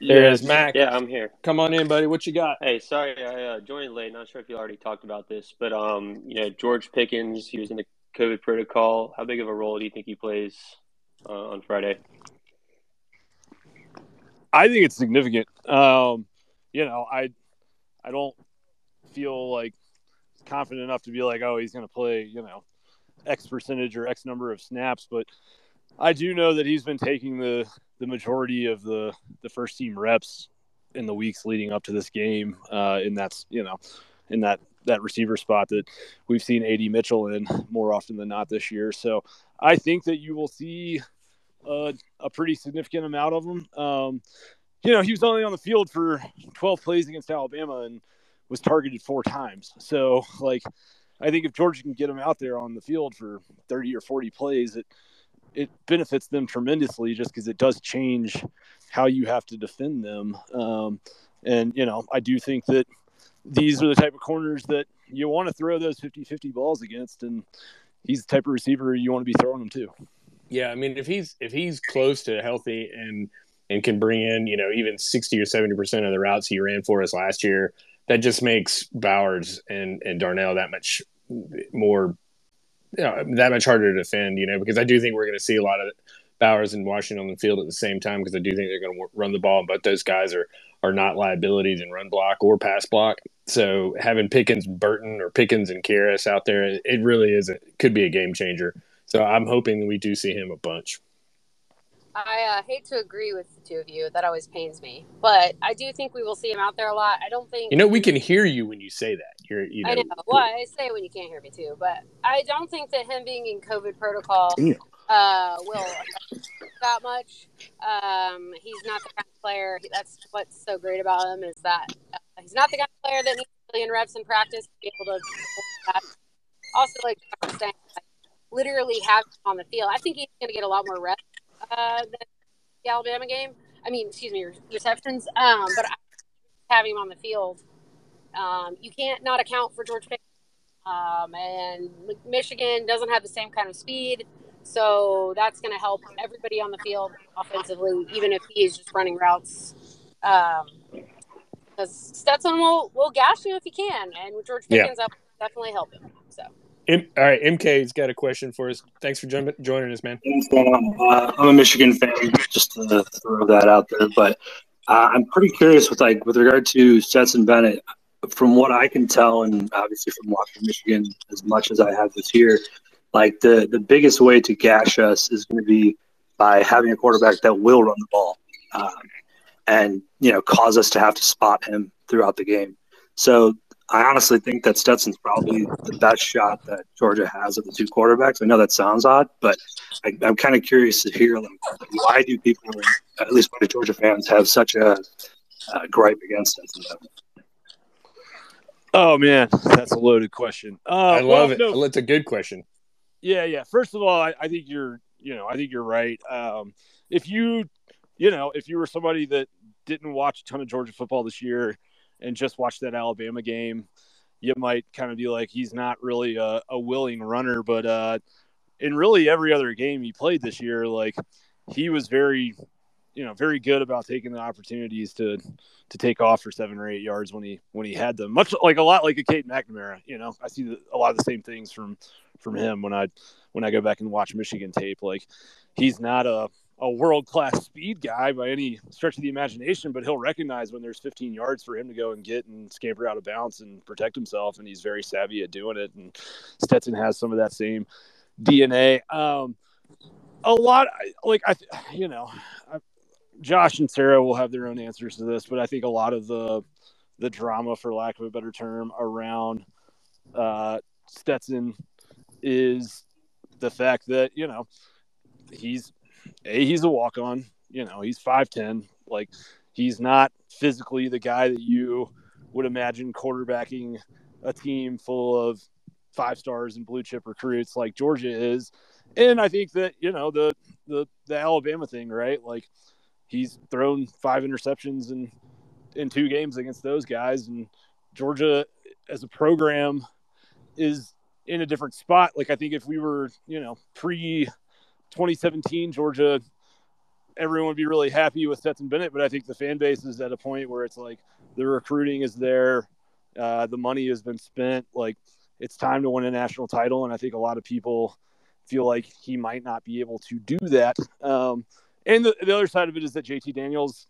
there Yeah, is Mac. Yeah, I'm here. Come on in, buddy. What you got? Hey, sorry I uh, joined late. Not sure if you already talked about this, but um, you know, George Pickens, he was in the COVID protocol. How big of a role do you think he plays uh, on Friday? I think it's significant. Um, you know, I I don't feel like confident enough to be like, oh, he's going to play, you know, X percentage or X number of snaps, but I do know that he's been taking the the majority of the the first team reps in the weeks leading up to this game. Uh, and that's you know, in that that receiver spot that we've seen AD Mitchell in more often than not this year. So I think that you will see uh, a pretty significant amount of him. Um, you know, he was only on the field for 12 plays against Alabama and was targeted four times. So, like, I think if Georgia can get him out there on the field for 30 or 40 plays, it it benefits them tremendously just because it does change how you have to defend them. Um, and, you know, I do think that these are the type of corners that you want to throw those 50 50 balls against. And he's the type of receiver you want to be throwing them to. Yeah, I mean, if he's if he's close to healthy and and can bring in, you know, even sixty or seventy percent of the routes he ran for us last year, that just makes Bowers and and Darnell that much more, you know, that much harder to defend. You know, because I do think we're going to see a lot of Bowers and Washington on the field at the same time because I do think they're going to run the ball, but those guys are are not liabilities in run block or pass block. So having Pickens, Burton, or Pickens and Karras out there, it really is a, could be a game changer. So I'm hoping we do see him a bunch. I uh, hate to agree with the two of you. That always pains me, but I do think we will see him out there a lot. I don't think You know, we can hear you when you say that. You're, you know, I know. Well, I say it when you can't hear me too, but I don't think that him being in COVID protocol uh, will that much. Um, he's not the kind of player. That's what's so great about him is that uh, he's not the kind of player that needs a million reps in practice to be able to. Also, like I was saying, like, literally have him on the field. I think he's going to get a lot more reps uh, the Alabama game. I mean, excuse me, receptions. Um, but I having him on the field. Um, you can't not account for George Pickens. Um, and Michigan doesn't have the same kind of speed. So that's going to help everybody on the field offensively, even if he is just running routes. Um, because Stetson will will gash you if he can, and with George Pickens, that will definitely help him. So M- all right, MK's got a question for us. Thanks for joining us, man. Uh, I'm a Michigan fan, just to throw that out there. But uh, I'm pretty curious with like with regard to Stetson Bennett. From what I can tell, and obviously from watching Michigan as much as I have this year, like the the biggest way to gash us is going to be by having a quarterback that will run the ball, um, and you know cause us to have to spot him throughout the game. So I honestly think that Stetson's probably the best shot that Georgia has of the two quarterbacks. I know that sounds odd, but I, I'm kind of curious to hear like, why do people, at least why do Georgia fans, have such a uh, gripe against Stetson Oh man, that's a loaded question. Uh, I well, love it. no, Well, it's a good question. Yeah, yeah. First of all, I, I think you're, you know, I think you're right. Um, if you, you know, if you were somebody that didn't watch a ton of Georgia football this year and just watch that Alabama game, you might kind of be like, he's not really a, a willing runner. But uh, in really every other game he played this year, like he was very, you know, very good about taking the opportunities to to take off for seven or eight yards when he when he had them. Much like a lot like a Cade McNamara. You know, I see a lot of the same things from from him when I when I go back and watch Michigan tape. Like he's not a a world class speed guy by any stretch of the imagination, but he'll recognize when there's 15 yards for him to go and get and scamper out of bounds and protect himself, and he's very savvy at doing it. And Stetson has some of that same DNA. Um, a lot like I, you know, I, Josh and Sarah will have their own answers to this, but I think a lot of the the drama, for lack of a better term, around uh, Stetson is the fact that you know he's a he's a walk on. You know he's five ten. Like he's not physically the guy that you would imagine quarterbacking a team full of five stars and blue chip recruits like Georgia is. And I think that you know the the the Alabama thing, right? Like he's thrown five interceptions in in two games against those guys, and Georgia as a program is in a different spot. Like I think if we were, you know, pre 2017 Georgia, everyone would be really happy with Stetson Bennett. But I think the fan base is at a point where it's like the recruiting is there, uh, the money has been spent. Like it's time to win a national title, and I think a lot of people feel like he might not be able to do that. Um, and the, the other side of it is that JT Daniels,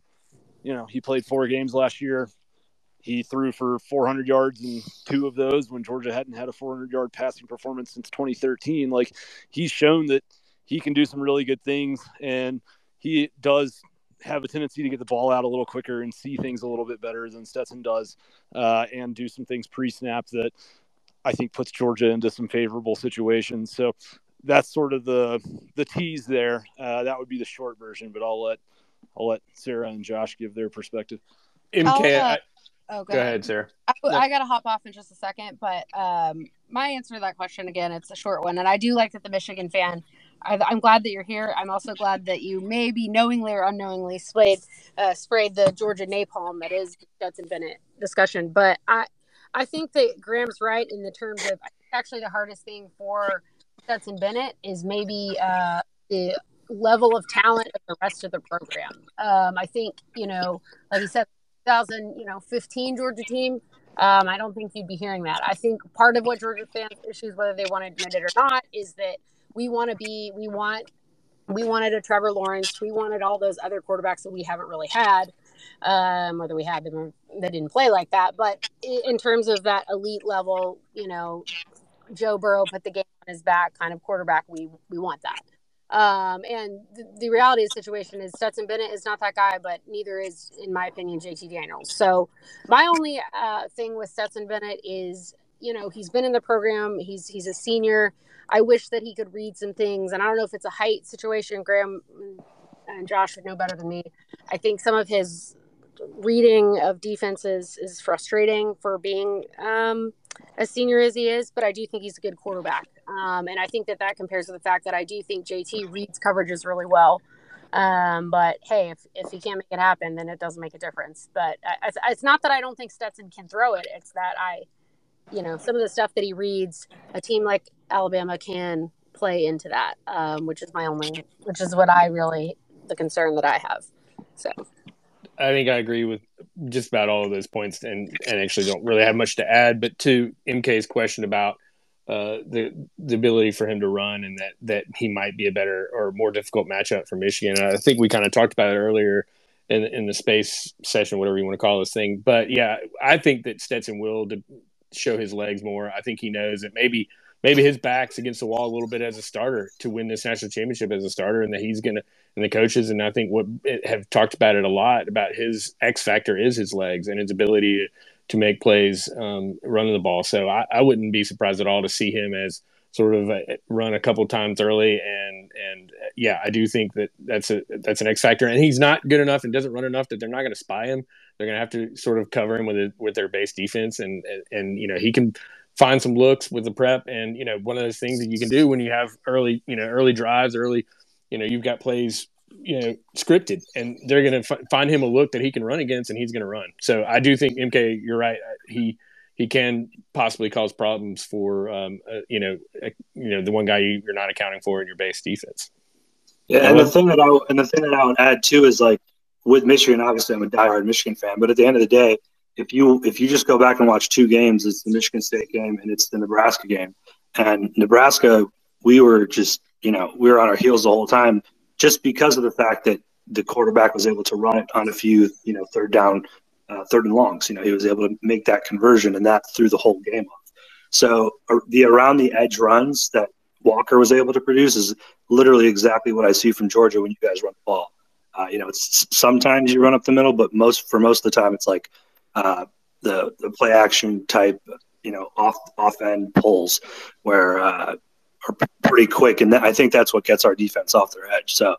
you know, he played four games last year. He threw for 400 yards in two of those when Georgia hadn't had a 400 yard passing performance since 2013. Like he's shown that he can do some really good things, and he does have a tendency to get the ball out a little quicker and see things a little bit better than Stetson does, uh, and do some things pre-snap that I think puts Georgia into some favorable situations. So that's sort of the the tease there. Uh, that would be the short version, but I'll let I'll let Sarah and Josh give their perspective. MK, uh, I- oh, go ahead, Sarah. I, I got to hop off in just a second, but um, my answer to that question again, it's a short one, and I do like that the Michigan fan. I, I'm glad that you're here. I'm also glad that you maybe knowingly or unknowingly sprayed uh, sprayed the Georgia napalm that is Stetson Bennett discussion. But I I think that Graham's right in the terms of actually the hardest thing for Stetson Bennett is maybe uh, the level of talent of the rest of the program. Um, I think you know, like you said, 2000 you know 15 Georgia team. Um, I don't think you'd be hearing that. I think part of what Georgia fans issues, whether they want to admit it or not, is that we want to be, we want, we wanted a Trevor Lawrence, we wanted all those other quarterbacks that we haven't really had, um, whether we had them that didn't play like that. But in terms of that elite level, you know, Joe Burrow put the game on his back kind of quarterback, we we want that. Um, and the, the reality of the situation is Stetson Bennett is not that guy, but neither is, in my opinion, JT Daniels. So my only uh, thing with Stetson Bennett is, you know, he's been in the program. He's he's a senior. I wish that he could read some things, and I don't know if it's a height situation. Graham and Josh would know better than me. I think some of his reading of defenses is frustrating for being um, as senior as he is, but I do think he's a good quarterback. Um, and I think that that compares to the fact that I do think JT reads coverages really well. Um, but hey, if, if he can't make it happen, then it doesn't make a difference. But I, it's, it's not that I don't think Stetson can throw it. It's that I, you know, some of the stuff that he reads, a team like Alabama can play into that, um, which is my only, which is what I really, the concern that I have. So I think I agree with just about all of those points, and and actually don't really have much to add. But to MK's question about uh, the the ability for him to run and that that he might be a better or more difficult matchup for Michigan. I think we kind of talked about it earlier in in the space session, whatever you want to call this thing. But yeah, I think that Stetson will show his legs more. I think he knows that maybe maybe his back's against the wall a little bit as a starter to win this national championship as a starter, and that he's gonna and the coaches and I think what eh, have talked about it a lot about his X factor is his legs and his ability to make plays um, running the ball. So I, I, wouldn't be surprised at all to see him as sort of a, eh, run a couple times early. And and eh, yeah, I do think that that's a that's an X factor. And he's not good enough and doesn't run enough that they're not going to spy him. They're going to have to sort of cover him with a, with their base defense. And and you know he can find some looks with the prep. And you know one of those things that you can do when you have early you know early drives, early you know you've got plays you know scripted and they're going to f- find him a look that he can run against and he's going to run so i do think mk you're right he he can possibly cause problems for um, uh, you know uh, you know the one guy you, are not accounting for in your base defense yeah and the thing that i and the thing that i would add too is like with michigan obviously i'm a diehard michigan fan but at the end of the day if you if you just go back and watch two games it's the michigan state game and it's the nebraska game and nebraska we were just you know we were on our heels the whole time just because of the fact that the quarterback was able to run it on a few, you know, third down, uh, third and longs. You know, he was able to make that conversion, and that threw the whole game off. So uh, the around the edge runs that Walker was able to produce is literally exactly what I see from Georgia when you guys run the ball. Uh, you know, it's sometimes you run up the middle, but most for most of the time, it's like uh, the the play action type, you know, off off end pulls where uh, are pretty quick, and I think that's what gets our defense off their edge. So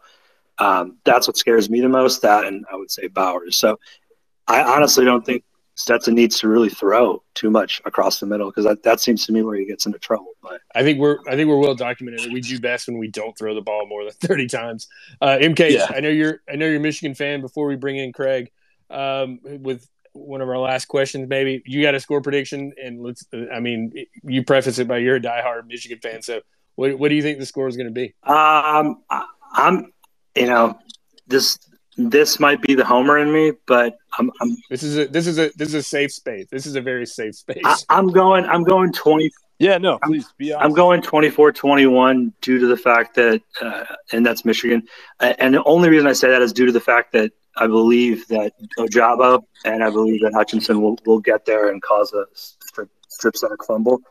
um, that's what scares me the most. That, and I would say Bowers. So I honestly don't think Stetson needs to really throw too much across the middle because that, that seems to me where he gets into trouble. But I think we're I think we're well documented. that We do best when we don't throw the ball more than thirty times. Uh, MK, yeah. I know you're I know you're a Michigan fan. Before we bring in Craig, um, with one of our last questions, maybe you got a score prediction, and let's. I mean, you preface it by you're a diehard Michigan fan, so what what do you think the score is going to be? Um, I'm, you know, this this might be the homer in me, but I'm, I'm this is a this is a this is a safe space. This is a very safe space. I, am going I'm going twenty. Yeah, no, please be honest. I'm going 24-21 due to the fact that, uh, and that's Michigan. And the only reason I say that is due to the fact that I believe that Ojabo and I believe that Hutchinson will, will get there and cause a strip, strip sack fumble.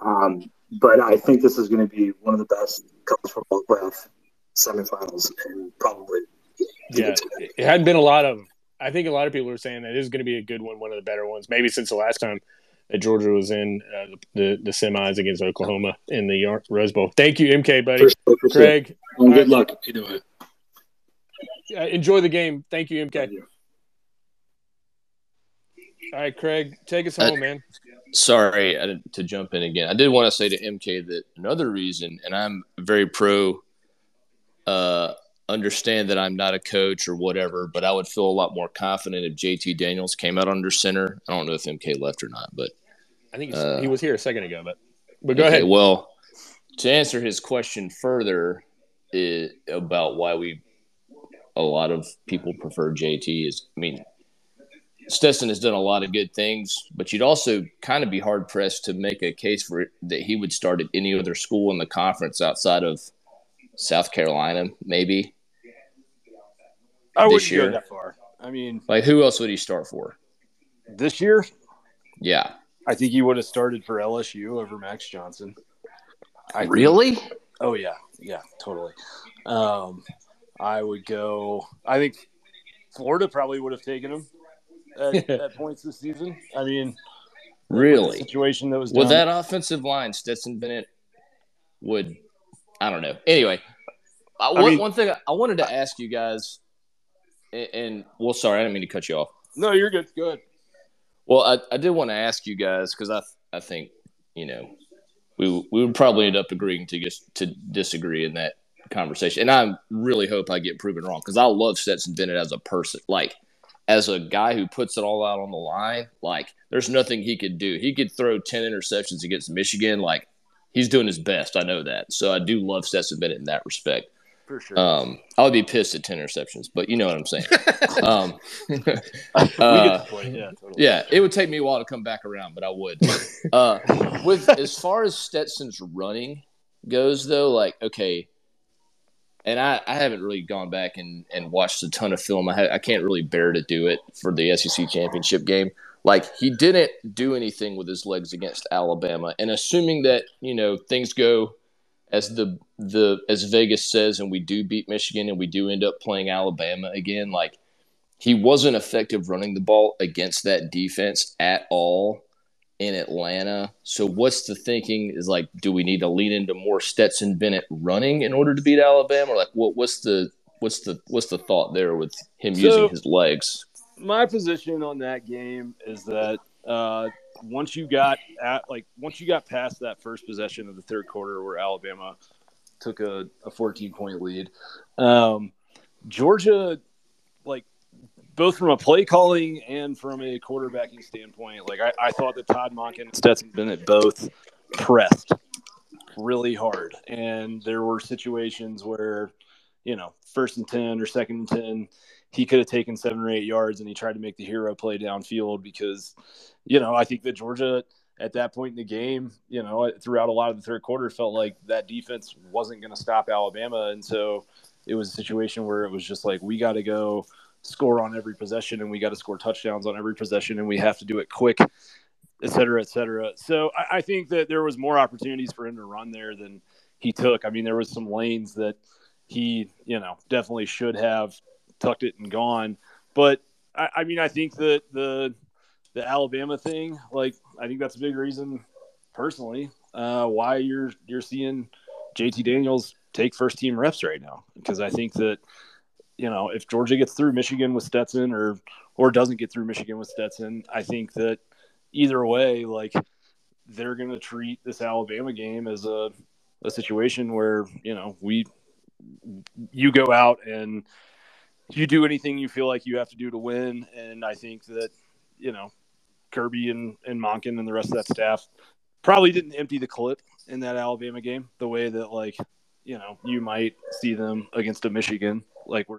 Um, but I think this is going to be one of the best college football playoff semifinals and probably. Yeah, it hadn't been a lot of. I think a lot of people are saying that it is going to be a good one, one of the better ones, maybe since the last time that Georgia was in uh, the the semis against Oklahoma in the Rose Bowl. Thank you, MK, buddy. For sure, for Craig, well, good luck. Either way. Uh, enjoy the game. Thank you, MK. Thank you. All right, Craig, take us home, man sorry to jump in again. I did want to say to MK that another reason, and I'm very pro. Uh, understand that I'm not a coach or whatever, but I would feel a lot more confident if JT Daniels came out under center. I don't know if MK left or not, but I think uh, he was here a second ago. But but go okay, ahead. Well, to answer his question further it, about why we a lot of people prefer JT is, I mean, Stetson has done a lot of good things, but you'd also kind of be hard pressed to make a case for it, that he would start at any other school in the conference outside of South Carolina, maybe. I wouldn't year. go that far. I mean, like who else would he start for this year? Yeah, I think he would have started for LSU over Max Johnson. I really? Think, oh yeah, yeah, totally. Um, I would go. I think Florida probably would have taken him at, at points this season. I mean, really situation that was with that offensive line, Stetson Bennett would. I don't know. Anyway, uh, one, mean, one thing I wanted to ask you guys, and, and, well, sorry, I didn't mean to cut you off. No, you're good. Good. Well, I, I did want to ask you guys because I I think you know we we would probably end up agreeing to just to disagree in that conversation. And I really hope I get proven wrong because I love Stetson Bennett as a person. Like, as a guy who puts it all out on the line, like, there's nothing he could do. He could throw 10 interceptions against Michigan. Like, he's doing his best. I know that. So I do love Stetson Bennett in that respect. For sure. Um, I would be pissed at 10 interceptions, but you know what I'm saying. um, uh. Yeah, totally. yeah, it would take me a while to come back around, but I would. Uh, with as far as Stetson's running goes, though, like okay, and I, I haven't really gone back and, and watched a ton of film. I ha- I can't really bear to do it for the SEC championship game. Like he didn't do anything with his legs against Alabama, and assuming that you know things go as the the as Vegas says, and we do beat Michigan, and we do end up playing Alabama again, like he wasn't effective running the ball against that defense at all in Atlanta. So what's the thinking is like do we need to lean into more Stetson Bennett running in order to beat Alabama or like what what's the what's the what's the thought there with him So- using his legs? my position on that game is that uh, once you got at like once you got past that first possession of the third quarter where Alabama took a, a 14 point lead, um, Georgia both from a play calling and from a quarterbacking standpoint, like I, I thought that Todd Monken and Stetson Bennett both pressed really hard, and there were situations where you know first and ten or second and ten he could have taken seven or eight yards and he tried to make the hero play downfield because, you know, I think that Georgia at that point in the game, you know, throughout a lot of the third quarter felt like that defense wasn't going to stop Alabama. And so it was a situation where it was just like, we got to go score on every possession and we got to score touchdowns on every possession and we have to do it quick, et cetera, et cetera. So I, I think that there was more opportunities for him to run there than he took. I mean, there was some lanes that he, you know, definitely should have tucked it and gone. But I, I mean, I think that the the Alabama thing, like, I think that's a big reason, personally, uh, why you're you're seeing JT Daniels take first team reps right now. Because I think that you know if Georgia gets through Michigan with Stetson or or doesn't get through Michigan with Stetson, I think that either way, like they're going to treat this Alabama game as a a situation where you know we you go out and you do anything you feel like you have to do to win. And I think that, you know, Kirby and, and Monken and the rest of that staff probably didn't empty the clip in that Alabama game the way that, like, you know, you might see them against a Michigan. Like, we're